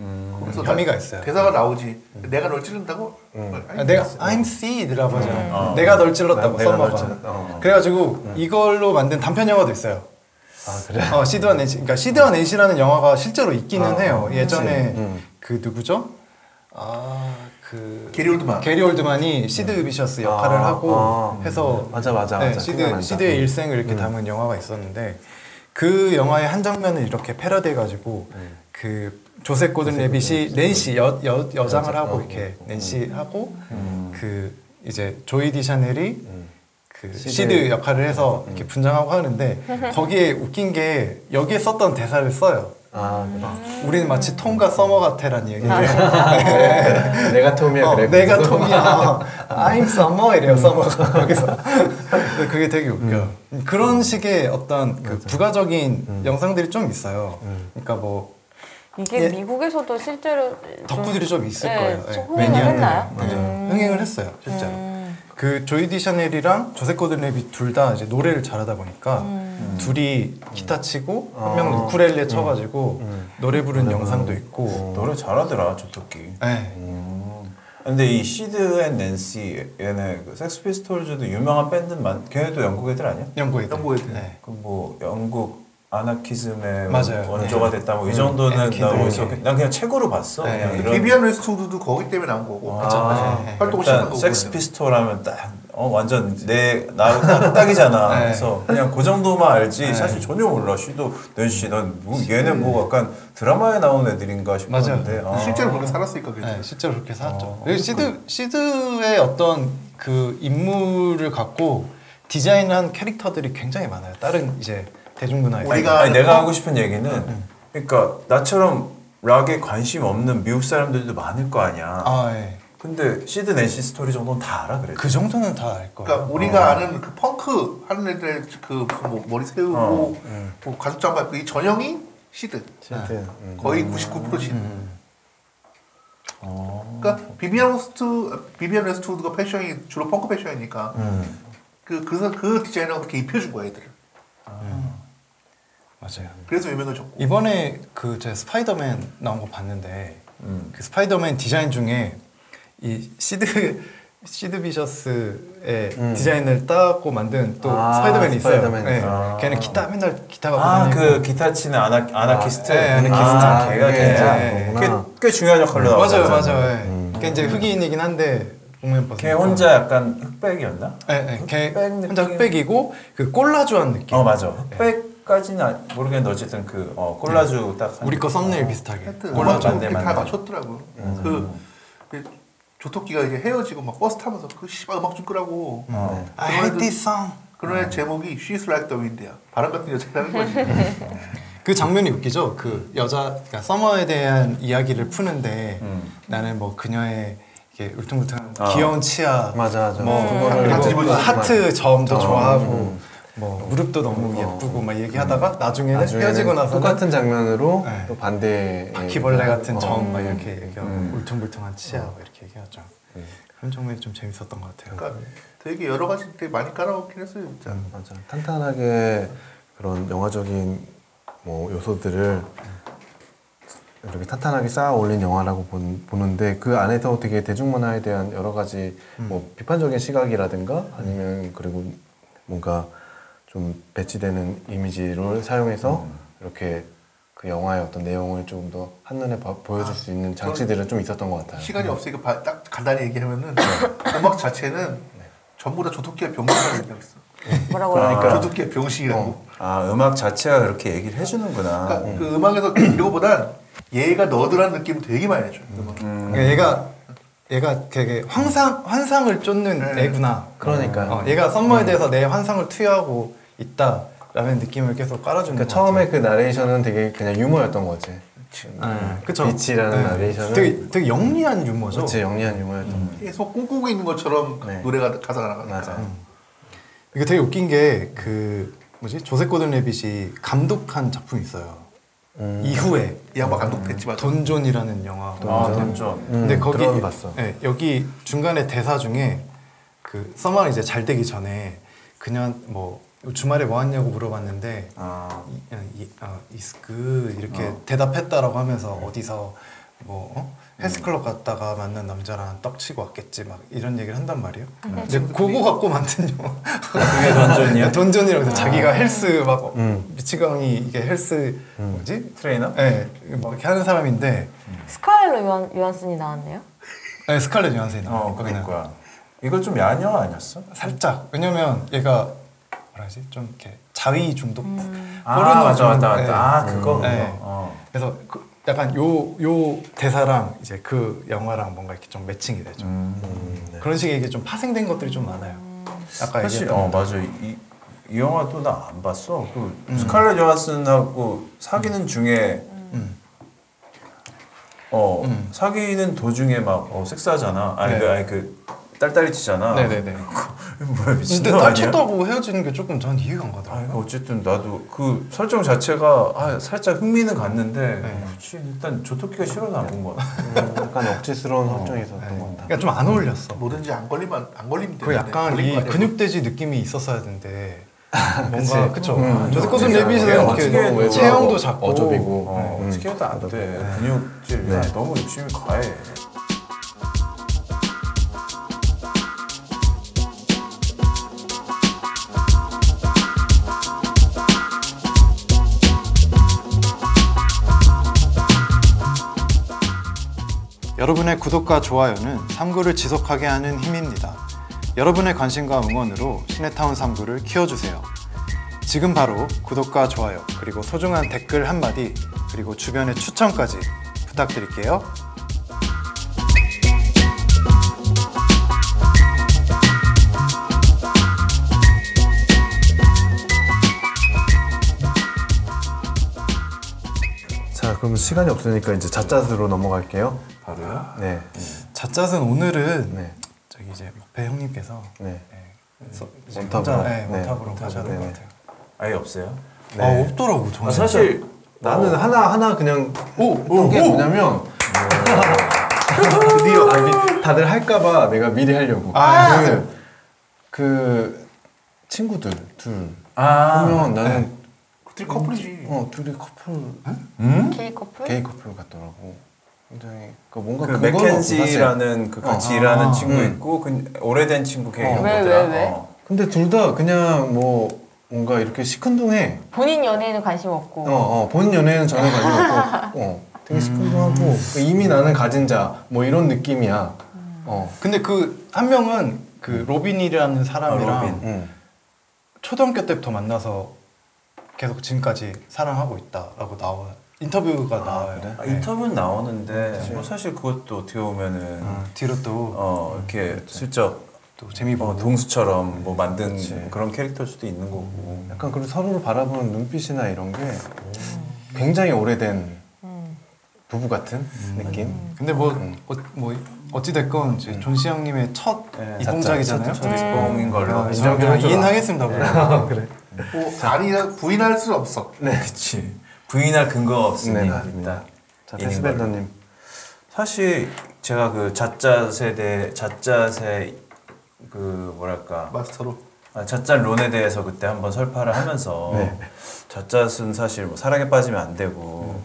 음. 그래서 혐의가 나- 있어요. 대사가 나오지. 내가 널 찌른다고? 음. 아니, 아, 내가 I'm Sid라고 하잖아요. 어. 내가 널 찔렀다고 내가 널 썸머가. 찔렀다. 어. 그래가지고 이걸로 만든 단편 영화도 있어요. 아 그래. 어, 시드와 낸시. 그러니까 시드와 낸시라는 영화가 실제로 있기는 아, 해요. 그치. 예전에 음. 그 누구죠? 아, 그 게리 올드만. 게리 올드만이 시드 비셔스 역할을 아, 하고 아. 해서 맞아 맞아 네, 맞아. 시드. 시드의 일생을 이렇게 음. 담은 영화가 있었는데 그 영화의 한 장면을 이렇게 패러디해 가지고 음. 그 조셉 고든 레빗이 낸시 여, 여 여장을. 하고 어, 이렇게 어, 낸시 하고 음. 그 이제 조이 디샤넬이 음. 그. 시드 역할을 해서 이렇게 분장하고 하는데 *laughs* 거기에 웃긴 게 여기에 썼던 대사를 써요. 아 그래. 우리는 마치 톰과 서머 같아라는 얘기를 내가 톰이야 어, 그래. 내가 톰이야. I'm Summer 이래요 서머가 여기서. 근데 그게 되게 웃겨. 요 그런 식의 어떤 그 부가적인 영상들이 좀 있어요. 음. 그러니까 뭐 이게 예. 미국에서도 실제로 좀- 덕후들이 좀 있을 네, 거예요. 좀 예, 흥행을. 했나요? 네. 음. 흥행을 했어요, 실제로. 음. 그 조이 디 샤넬이랑 조셉 고든 레빗 둘다 이제 노래를 잘하다 보니까 음. 둘이 기타 치고 한 아. 명은 우쿨렐레 쳐가지고 음. 노래 부른 영상도 있고. 노래 잘하더라, 저 토끼. 네. 음. 근데 이 시드 앤 낸시 얘네 그 섹스 피스톨즈도 유명한 밴드만 걔네도 영국 애들 아니야? 영국 애들. 영국 애들. 네. 그뭐 영국 아나키즘의 맞아요. 원조가 네. 됐다 뭐이 음, 정도는 나 애니키드. 어디서 난 그냥 책으로 봤어. 네. 그냥 이런 비비안 웨스트우드도 거기 때문에 나온 거고 아, 네. 활동을 시작한 거고 섹스 피스톨 하면 딱 어, 완전 내 나로 딱 딱이잖아. 네. 그래서 그냥 그 정도만 알지 네. 사실 전혀 몰라. 시드 낸시 난 뭐 얘네 뭐 약간 드라마에 나온 애들인가 싶었는데 맞아요. 아. 실제로 그렇게 살았으니까 그랬죠. 네, 실제로 그렇게 살았죠. 어. 시드 시드의 어떤 그 인물을 갖고 디자인한 캐릭터들이 굉장히 많아요. 다른 이제 대중문화에. 우리가 아니, 내가 어? 하고 싶은 얘기는 그러니까 나처럼 락에 관심 없는 미국 사람들도 많을 거 아니야. 아, 예. 근데 시드 낸시 스토리 정도는 다 알아 그래. 그 정도는 다 알 거예요. 그러니까 우리가 아는 그 펑크 하는 애들 그 무슨 뭐 머리 세우고 어, 뭐 가죽 잠바 이 전형이 시드 실제 음. 거의 99% 시드. 음. 어. 그러니까 비비안 웨스트 비비안 웨스트우드가 패션이 주로 펑크 패션이니까 음. 그 그래서 그 디자이너가 그렇게 입혀준 거야 애들을. 맞아요. 그래서 유명해졌고. 이번에 그제 스파이더맨 나온 거 봤는데 음. 그 스파이더맨 디자인 중에 이 시드 *laughs* 시드 비셔스의 음. 디자인을 따고 만든 또 아, 스파이더맨이 있어요. 스파이더맨. 네. 아. 걔는 기타 맨날 기타 갖고 아, 다니고. 그 기타 치는 아나, 아나키스트? 아, 네, 아나키스트. 아, 걔가 걔야. 네, 꽤, 그거구나. 꽤 중요한 역할로 나왔어. 맞아요, 맞아요. 예. 음. 걔 이제 흑인이긴 한데. 걔 혼자 약간 흑백이었나? 네, 네. 걔 흑백 혼자 느낌? 흑백이고 그 꼴라주한 느낌. 어, 맞아. 흑백 까지는 아- 모르겠는데 어쨌든 그, 어, 콜라주 딱. 한- 우리 거 썸네일 비슷하게. 하여튼 골라 음악 좀 맞네, 다. 맞췄더라고. 그, 그 조토끼가 이제 헤어지고 막 버스 타면서 그 씨발 음악 좀 끄라고. 어. I hate this song. 그런 애 제목이 She's Like the Wind야. 바람 같은 여자라는 *laughs* 거지. 그 장면이 웃기죠. 그 여자, 그러니까 서머에 대한 이야기를 푸는데 음. 나는 뭐 그녀의 이게 울퉁불퉁한 아. 귀여운 치아, 맞아 맞아. 뭐 그리고 집어주고 하트 점도 어, 좋아하고 음. 뭐 무릎도 너무 어. 예쁘고 막 얘기하다가 나중에는 나중에는 헤어지고 나서 똑같은 장면으로 네. 또 반대 바퀴벌레 같은 어. 점막 이렇게 얘기하고 음. 울퉁불퉁한 치아 막 이렇게 얘기하죠. 음. 그런 장면이 좀 재밌었던 것 같아요. 그러니까 되게 여러 가지 되게 많이 깔아놓긴 했어요 진짜. 음. 맞아. 탄탄하게 그런 영화적인 뭐 요소들을 이렇게 탄탄하게 쌓아 올린 영화라고 본- 보는데 그 안에서 되게 대중문화에 대한 여러 가지 음. 뭐 비판적인 시각이라든가 아니면 그리고 뭔가 좀 배치되는 이미지를 사용해서 음. 이렇게 그 영화의 어떤 내용을 조금 더 한눈에 봐- 보여줄 아, 수 있는 장치들은 좀 있었던 것 같아요. 시간이 없으니까 바- 딱 간단히 얘기하면은 음악 자체는 전부 다 조토끼의 병신이라고 얘기했어. 뭐라고요? 그러니까. 조토끼의 병신이라고. 어. 아, 음악 자체가 그렇게 얘기를 해주는구나. 그러니까 그 음악에서 이거보단 얘가 너드라는 느낌을 되게 많이 해줘. 음악. 음. 그러니까 얘가 얘가 되게 환상 환상을 쫓는 네. 애구나. 그러니까요. 어, 얘가 썸머에 대해서 내 환상을 투여하고 있다라는 느낌을 계속 깔아주는 그러니까 것 처음에 같아요. 그 나레이션은 되게 그냥 유머였던 거지. 네, 그쵸. 비치라는 나레이션은 되게 되게 영리한 유머죠. 그렇지 영리한 유머였던 거지. 계속 꿈꾸고 있는 것처럼 네. 노래가 가사가 나가니까. 맞아. 이게 되게 웃긴 게 그 뭐지 조세 고든 레빗이 감독한 작품이 있어요. 음. 이후에 이 양반 감독됐지 맞아. 돈 존이라는 영화. 아, 돈 존. 음, 근데 거기. 네, 여기 중간에 대사 중에 그 서머가 이제 잘 되기 전에 그냥 뭐 주말에 뭐 했냐고 물어봤는데 아, 이, 이, 어, is good 이렇게 어. 대답했다라고 하면서 어디서 뭐 어? 헬스클럽 갔다가 만난 남자랑 떡치고 왔겠지 막 이런 얘기를 한단 말이에요. 근데 그거 갖고 만든 영화 그게 돈 존이야? 돈 *laughs* 존이라고 해서 자기가 헬스 막 음. 미치광이 이게 헬스 뭐지? 트레이너? 네, 막 이렇게 하는 사람인데 스카일러 요한, 요한슨이 나왔네요. 네, 스칼렛 요한슨이 나와요. 어, 거기는. 그러니까. 이거 좀 야녀 아니었어? 살짝 왜냐면 얘가 뭐라 하지 좀 이렇게 자위 중독 아, 포르노 맞아, 좀, 맞다, 맞다. 네. 아, 그거, 그거. 네. 어. 그래서 그 약간 요 요 대사랑 이제 그 영화랑 뭔가 이렇게 좀 매칭이 되죠 음. 음, 네. 그런 식의 이게 좀 파생된 것들이 좀 많아요 아까 사실, 어, 맞아. 이, 이 영화도 나 안 봤어. 그 음. 스칼렛 요한슨하고 사귀는 중에, 음. 어, 음. 사귀는 도중에 막, 어, 섹스하잖아. 아니, 네. 그, 아니, 그, 딸딸이 치잖아. 네네네 뭐야, 근데 미친놈 아니야? 다쳤다고 헤어지는 게 조금 전 이해가 안 아, 가더라고요 어쨌든 나도 그 설정 자체가 아, 살짝 흥미는 갔는데 네. 그치, 일단 조토끼가 싫어서 안 본 것 같아. 음, 약간 억지스러운 설정이 있었던 네. 것 같다. 그러니까 좀 안 어울렸어 뭐든지 안 걸리면 안 걸리면 그 되는데 약간 이 거? 근육돼지 느낌이 있었어야 되는데 뭔가 그치. 그쵸 음, 코든 어떻게 레빗은? 이렇게 체형도 작고 어좁이고. 어, 음. 어떻게 해도 안 돼. 네. 근육질 네. 야, 너무 욕심이 과해. 여러분의 구독과 좋아요는 3구를 지속하게 하는 힘입니다. 여러분의 관심과 응원으로 시네타운 3구를 키워주세요. 지금 바로 구독과 좋아요, 그리고 소중한 댓글 한마디, 그리고 주변의 추천까지 부탁드릴게요. 그럼 시간이 없으니까 이제 자짜스로 넘어갈게요. 바로요? 네. 자짠은 오늘은 네. 저기 이제 목배 형님께서 네. 네, 서- 이제 원탑으로. 혼자, 네, 네, 원탑으로. 가셔야 될 것 네네. 같아요. 아예 없어요? 네. 아 없더라고 저는. 아, 사실 나는 어, 하나 하나 그냥 오, 한게 뭐냐면 *laughs* 드디어 아니 다들 할까봐 내가 미리 하려고. 아, 그, 그 친구들 둘 아, 보면 나는 그들이 커플이지. 어 둘이 커플 음? 게이 커플? 게이 커플 같더라고. 굉장히 그 뭔가 그. 맥켄지라는 그 같이 어. 일하는 아, 친구 음. 있고 그 오래된 친구 걔 어. 이런 왜, 거더라. 왜, 왜? 어. 근데 둘 다 그냥 뭐 뭔가 이렇게 시큰둥해. 본인 연애에는 관심 없고. 어, 어 본인 연애는 전혀 관심 없고, *laughs* 어 되게 시큰둥하고 그 이미 나는 가진 자 뭐 이런 느낌이야. 어, 근데 그 한 명은 그 로빈이라는 사람이랑 아, 로빈. 응. 초등학교 때부터 만나서 계속 지금까지 사랑하고 있다라고 나와 인터뷰가 나와요. 아, 네. 인터뷰는 나오는데 뭐 사실 그것도 어떻게 보면은 어, 뒤로 또, 어 이렇게 슬쩍 또 재미 보고 뭐 동수처럼 뭐 만든 그치. 그런 캐릭터일 수도 있는 거고 약간 그리고 서로를 바라보는 눈빛이나 이런 게 굉장히 오래된 음. 부부 같은 느낌. 근데 뭐, 음. 어, 뭐 어찌 됐건 이제 존시 형님의 첫 네, 이공작이잖아요. 첫 입봉인 걸로 어, 인정 그냥 해줘라. 이인하겠습니다. 그럼. *laughs* 그래. 뭐 아니 부인할 수 없어. 네. 그치 부인할 근거가 없으니 네, 맞습니다. 자, 인인 페스벤더님. 사실 제가 그 자짜 세대 자짜세 그 뭐랄까 마스터로. 아, 자짠 론에 대해서 그때 한번 설파를 하면서 네. 자짠은 사실 뭐 사랑에 빠지면 안 되고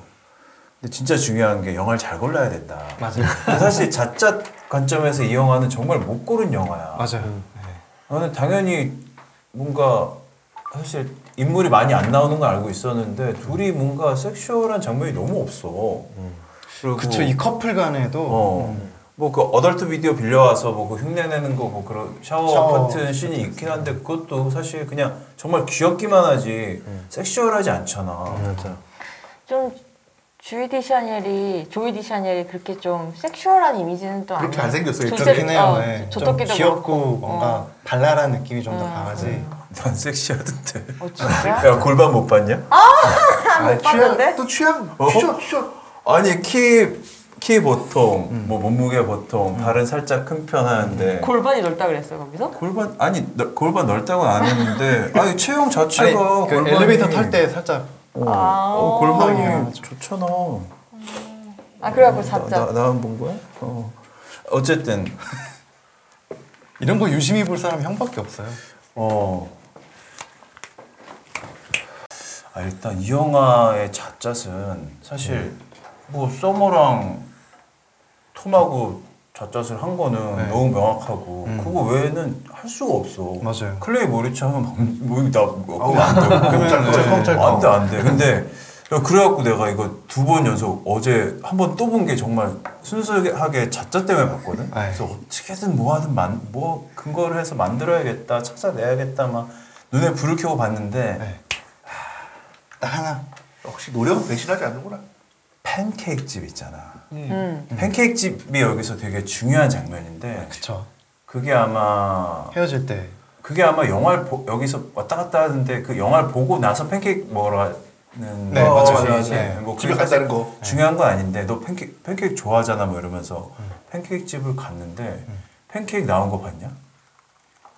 근데 진짜 중요한 게 영화를 잘 골라야 된다. 맞아요. 사실 자짜 관점에서 이 영화는 정말 못 고른 영화야. 맞아요. 음. 네. 나는 당연히 뭔가 사실 인물이 많이 안 나오는 걸 알고 있었는데 둘이 뭔가 섹슈얼한 장면이 너무 없어. 그리고 그쵸 이 커플 간에도 어. 음. 뭐그 어덜트 비디오 빌려와서 뭐 그 흉내 내는 거뭐 그런 샤워, 샤워. 같은 씬이 있긴 한데 그것도 사실 그냥 정말 귀엽기만 하지 섹슈얼하지 않잖아. 맞아. 좀 주이 디샤넬이 조이 디샤넬이 그렇게 좀 섹슈얼한 이미지는 또 그렇게. 안 생겼어요, 그렇긴 해요. 어, 네. 좀 조토끼도 귀엽고 그렇고. 뭔가 어. 발랄한 느낌이 좀더 음. 강하지. 난 섹시하던데. 어 진짜? 야 골반 못 봤냐? 못 봤는데? 또 취향 어? 취향 취향. 아니 키 키 보통 뭐 몸무게 보통 발은 살짝 큰 편 하는데 골반이 넓다 그랬어요 거기서? 골반 아니 넓- 골반 넓다고는 안 했는데 *laughs* 아니 체형 아니, 자체가 그 골반이- 엘리베이터 탈 때 살짝 어, 아. 어, 골반이 아. 좋잖아. 아 그래갖고 나. 나, 나만 본 거야? 어. 어쨌든 *laughs* 이런 거 유심히 볼 사람 형밖에 없어요. 어. 아 일단 이 영화의 잤잤은 사실 뭐 서머랑 톰하고 잤잤을 한 거는 네. 너무 명확하고 음. 그거 외에는 할 수가 없어. 맞아요. 클로이 모레츠 하면 뭐나 뭐, 안 돼. 그러면. 안돼 안돼. 근데 그래갖고 내가 이거 두 번 연속 어제 한 번 또 본 게 정말 순수하게 자짜 때문에 봤거든. 네. 그래서 어떻게든 뭐 하든 만, 뭐 근거를 해서 만들어야겠다, 찾아내야겠다 막 눈에 불을 켜고 봤는데 네. 딱 하나. 역시 노력 배신하지 않는구나. 팬케이크 집 있잖아. 음. 팬케이크 집이 여기서 되게 중요한 장면인데 그쵸. 그게 아마 헤어질 때. 그게 아마 영화를 보, 여기서 왔다 갔다 하는데 그 영화를 보고 나서 팬케이크 먹으러 가는 네, 거 맞아요. 시간이 네. 뭐 집에 간다는 거. 중요한 건 아닌데 너 팬케이크, 팬케이크 좋아하잖아 뭐 이러면서 팬케이크 집을 갔는데 팬케이크 나온 거 봤냐?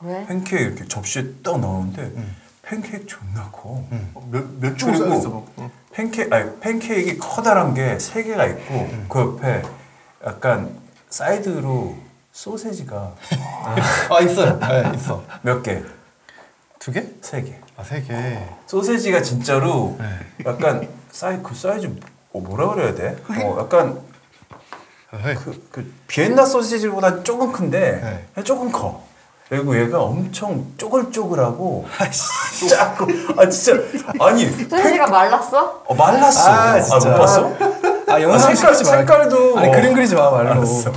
왜? 팬케이크 이렇게 접시에 딱 나오는데 음. 팬케이크 존나 커. 음. 몇몇 줄 그리고 쌓였어. 뭐. 응. 팬케이크 아니 팬케이크 커다란 게 세 개가 있고 그 옆에 약간 사이드로 소세지가 아 있어요. 네, 있어. 몇 개? 두 개? 세 개. 아 세 개. 소세지가 진짜로 네. 약간 사이 그 사이즈 뭐- 뭐라 그래야 돼? 어 약간 네. 그, 그 비엔나 소시지보다 조금 큰데 네. 조금 커. 그리고 얘가 엄청 쪼글쪼글하고 작고 아 진짜 아니 소시지가 말랐어? 어, 말랐어. 아, 진짜. 못 봤어? 아 영상 색깔, 찍지 말고. 색깔도 아니 어. 그림 그리지 마 말로. 알았어.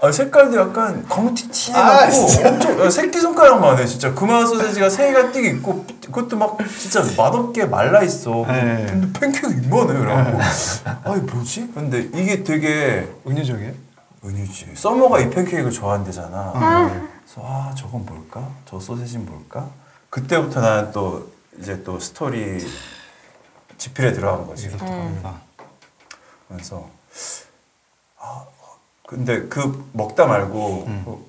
아 색깔도 약간 검티티 아, 해갖고 엄청 야, 새끼 손가락만 해 진짜 그만 소세지가 세 개가 띠게 있고 그것도 막 진짜 맛없게 말라 있어 네. 근데 팬케이크 이만해 그래갖고 아이 뭐지? 근데 이게 되게 은유적이에요? 은유지 서머가 이 팬케이크를 좋아한대잖아 그래서 아 저건 뭘까? 저 소세지는 뭘까? 그때부터 나는 또 이제 또 스토리 지필에 들어간 거지 여기서부터 갑니다. 그래서 아 근데 그 먹다 말고 음. 그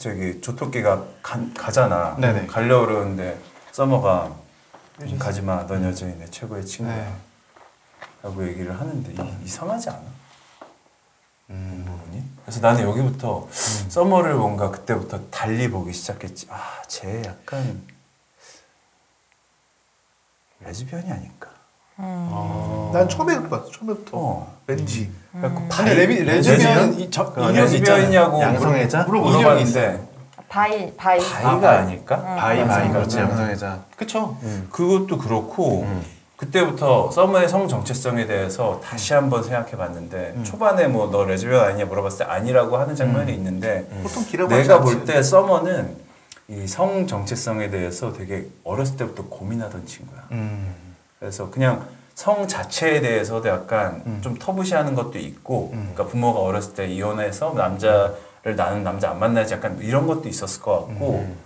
저기 조토끼가 가, 가잖아. 네네. 가려고 그러는데 서머가 가지마. 넌 여전히 내 최고의 친구야. 네. 라고 얘기를 하는데 이, 이상하지 않아? 음. 부분이? 그래서 나는 여기부터 서머를 뭔가 그때부터 달리 보기 시작했지. 아, 쟤 약간 레즈비언이 아닐까? 어. 난 처음에 그렇게 봤어. 처음부터 어. 왠지 그래갖고 근데 레비 레즈비언 이- 저그 레즈비언이냐고 양성애자? 물어봤는데 bi bi bi가 아닐까? bi bi 그렇지 음. 양성애자. 그쵸? 그것도 그렇고 음. 그때부터 서머의 성 정체성에 대해서 다시 한번 생각해 봤는데 초반에 뭐 너 레즈비언 아니냐 물어봤을 때 아니라고 하는 장면이 있는데 보통 길어봤지 내가 않지. 볼때 서머는 이 성 정체성에 대해서 되게 어렸을 때부터 고민하던 친구야. 음. 그래서 그냥 성 자체에 대해서도 약간 음. 좀 터부시하는 것도 있고, 음. 그러니까 부모가 어렸을 때 이혼해서 남자를 나는 남자 안 만나지 약간 이런 것도 있었을 것 같고, 음.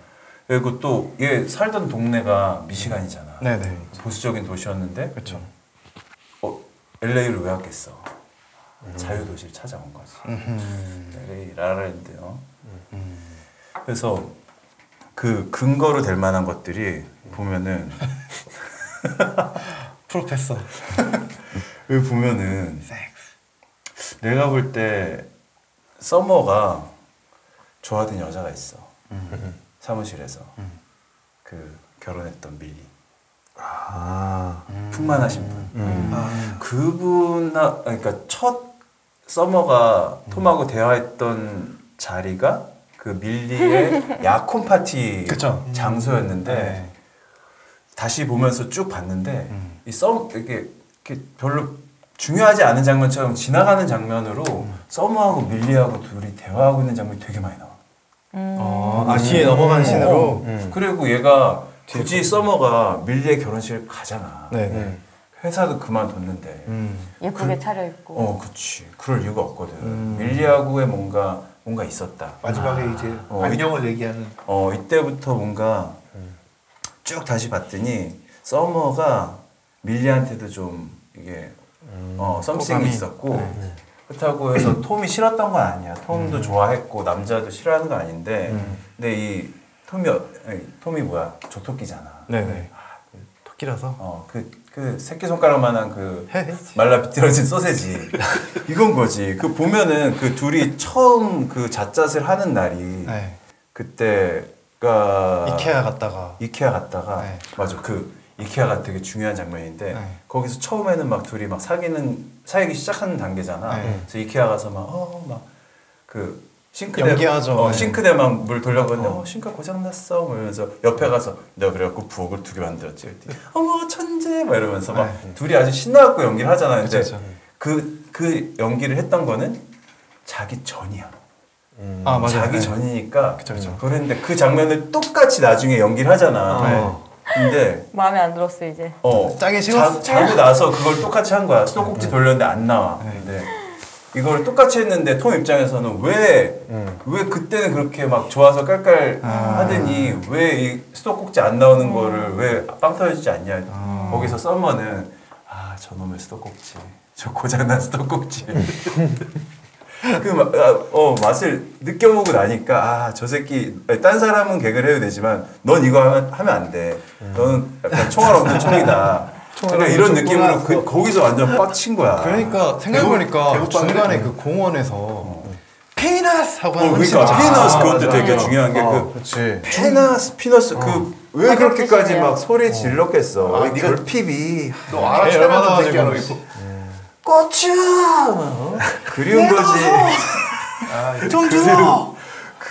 그리고 또 얘 살던 동네가 미시간이잖아. 네네. 보수적인 도시였는데, 그쵸. 어, LA를 왜 왔겠어? 자유 도시를 찾아온 거지. 음. LA 라라랜드. 어? 음. 그래서 그 근거로 될 만한 것들이 보면은 *laughs* 프로페서. 여기 보면은 섹스. 내가 볼 때 서머가 좋아하던 여자가 있어 사무실에서 음. 그 결혼했던 밀리 아. 풍만하신 분 음. 아, 그분하 그러니까 첫 서머가 톰하고 대화했던 자리가 그 밀리의 *laughs* 야콘 파티 그쵸. 장소였는데 네. 다시 보면서 쭉 봤는데 음. 이썸 이게, 이렇게 별로 중요하지 않은 장면처럼 지나가는 장면으로 음. 서머하고 밀리하고 둘이 대화하고 있는 장면이 되게 많이 나와. 음. 어, 아 뒤에 넘어가는 신으로. 음. 그리고 얘가 굳이 서머가 밀리의 결혼식을 가잖아. 네. 음. 회사도 그만뒀는데. 음. 예쁘게 차려입고 어, 그치. 그럴 이유가 없거든. 음. 밀리하고의 뭔가 뭔가 있었다. 마지막에 이제 어, 안녕을 얘기하는 어 이때부터 뭔가 쭉 다시 봤더니 서머가 밀리한테도 좀 이게 어 썸씽이. 있었고 네. 그렇다고 해서 *clears throat* 톰이 싫었던 건 아니야. 톰도 좋아했고 남자도 싫어하는 건 아닌데 음. 근데 이 톰이 어- 아니, 톰이 뭐야 조토끼잖아. 네네. 토끼라서. 어 그 그 새끼 손가락만한 그 해. 말라 비틀어진 소세지 이건 거지. 그 보면은 그 둘이 처음 그 잣잣을 하는 날이 네. 그때가 이케아 갔다가. 이케아 갔다가 네. 맞아 그 이케아가 되게 중요한 장면인데 네. 거기서 처음에는 막 둘이 막 사귀는 사귀기 시작하는 단계잖아. 네. 그래서 이케아 가서 막 어 막 그 싱크대 연기하죠. 어, 네. 싱크대 막물 돌려가는데 어. 어. 싱크 고장 났어 뭐 이러면서 옆에 가서 내가 그래갖고 부엌을 두 개 만들었지. 그랬더니 어머 천재 막 이러면서 막 네. 둘이 아주 신나갖고 연기를 하잖아. 근데 그쵸, 그쵸. 그, 그 연기를 했던 거는 자기 전이야. 음. 아, 맞아요. 자기 네. 전이니까 그쵸, 그쵸. 그랬는데 그 장면을 똑같이 나중에 연기를 하잖아. 네. 근데 마음에 안 들었어 이제 어 짜게 자, 식었어. 자고 나서 그걸 똑같이 한 거야. 수도꼭지 돌렸는데 안 나와. 네. 근데 이걸 똑같이 했는데 톰 입장에서는 왜왜 음. 그때는 그렇게 막 좋아서 깔깔 아. 하더니 왜 이 수도꼭지 안 나오는 거를 왜 빵 터지지 않냐. 아. 거기서 썸머는 아 저놈의 수도꼭지 저 고장난 수도꼭지 *laughs* 그 마, 아, 어, 맛을 느껴보고 나니까 아 저 새끼 딴 사람은 개그를 해도 되지만 넌 이거 하면, 하면 안 돼. 너는 약간 총알 없는 총이다. 그러니까 이런 느낌으로. 그, 거기서 완전 빡친 거야. 그러니까 생각해보니까 배고- 중간에. 그 공원에서 피너스 하고 어, 하는 그러니까 진짜- 피너스 아, 그것도. 되게 중요한 게 어, 그 그렇지. 피너스 피너스 그 왜 그렇게까지. 막 소리 질렀겠어. 아, 이 네가- 결핍이 너너 가지고. 이거 고추 어? 그리운 거지. 아, 좀 주워!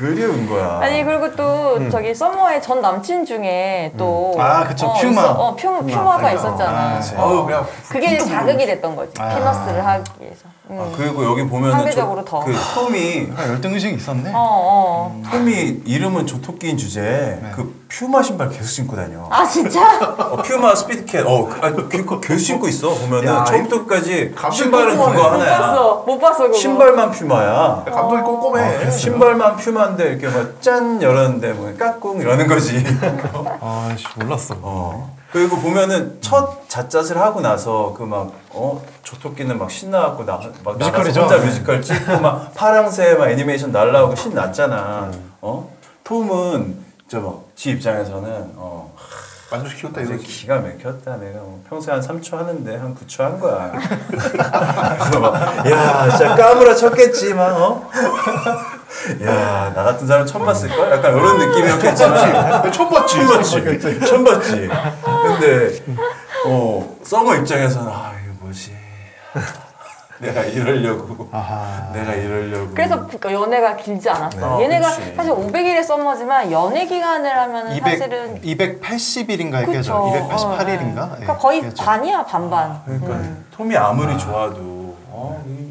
그리운 거야. 아니 그리고 또 음. 저기 서머의 전 남친 중에 또 아, 그쵸. 어, 퓨마. 있어- 어 퓨마 퓨마가 그러니까. 있었잖아. 아, 그치. 어. 그게 자극이 됐던 거지. 아. 피너스를 하기 위해서. 음. 아, 그리고 여기 보면은 상대적으로 조- 더. 그 톰이 아, 열등 의식이 있었네. 어 어. 톰이 이름은 조토끼인 주제에 네. 그 퓨마 신발 계속 신고 다녀. 아 진짜? 어, 퓨마 스피드캣. 어, 그, 아니, 그, 계속 신고 있어. 보면은 야, 처음부터 끝까지 감독이 신발은 꼼꼼하네. 그거 못 하나야. 봤어. 못 봤어 그거. 신발만 퓨마야. 감독이 꼼꼼해. 어, 신발만 퓨마인데 이렇게 막 짠 열었는데 뭐 까꿍 이러는 거지. *laughs* 아씨 몰랐어. 어. 그리고 보면은 첫 잤잤을 하고 나서 그 막 어 조토끼는 막 신나갖고 나 막 뮤지컬이죠. 혼자 네. 뮤지컬 찍고 막 파랑새 막 애니메이션 날라오고 신났잖아. 어 톰은 저막지 입장에서는 어 만족 키웠다 이제 이거지. 기가 막혔다 내가 뭐 평소에 한 3초 하는데 한 9초 한 거야. *laughs* 그래서 막야 진짜 까무라 쳤겠지만 어. 야, 나 같은 사람 처음 봤을걸? 약간 이런 느낌이었겠지만. 처음 봤지. 처음 봤지. 처음 봤지. 근데, 어, 서머 입장에서는, 아, 이거 뭐지. *laughs* 내가 이러려고. 아하. 내가 이러려고. 그래서 그 연애가 길지 않았어. 네. 얘네가 그치. 사실 500일의 썸머지만 연애 기간을 하면은 200, 사실은 280일인가 그쵸. 깨져. 어, 288일인가? 예, 네. 그러니까 거의 깨져. 반이야 반반. 그러니까 음. 톰이 아무리 좋아도 어 이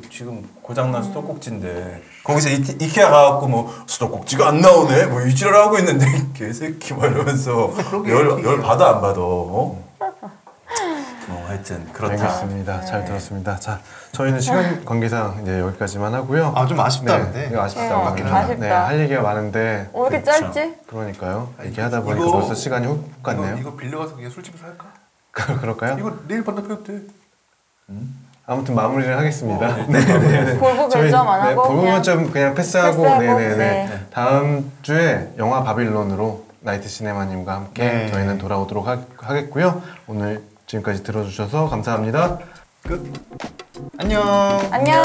거 지금 고장난 수도꼭지인데 거기서 이, 이케아 가갖고 뭐 수도꼭지가 안 나오네 뭐 유지를 하고 있는데 *laughs* 개새끼 막 이러면서 열, 열 받아 안 받아 어? 어 하여튼 그렇다 알겠습니다. 잘 들었습니다. 자, 저희는 시간 관계상 이제 여기까지만 하고요. 아, 좀 아쉽다, 네, 근데. 이거 아쉽다. 네, 맞긴 아쉽다. 네, 할 얘기가 많은데 어, 왜 이렇게 그쵸. 짧지? 그러니까요. 아, 이렇게 하다 보니까 이거- 벌써 시간이 훅 갔네요. 이거, 이거 빌려가서 그냥 술집에서 할까? *laughs* 그럴까요? 이거 내일 반납해도 돼. 아무튼 마무리를 하겠습니다. 어, 네, 네, 네. *laughs* 볼부 저희 별점 안 하고 볼부 그냥 별점 그냥 패스하고, 패스하고, 네네네. 네. 다음 주에 영화 바빌론으로 나이트 시네마님과 함께 네. 저희는 돌아오도록 하, 하겠고요. 오늘 지금까지 들어주셔서 감사합니다. 안녕. 안녕.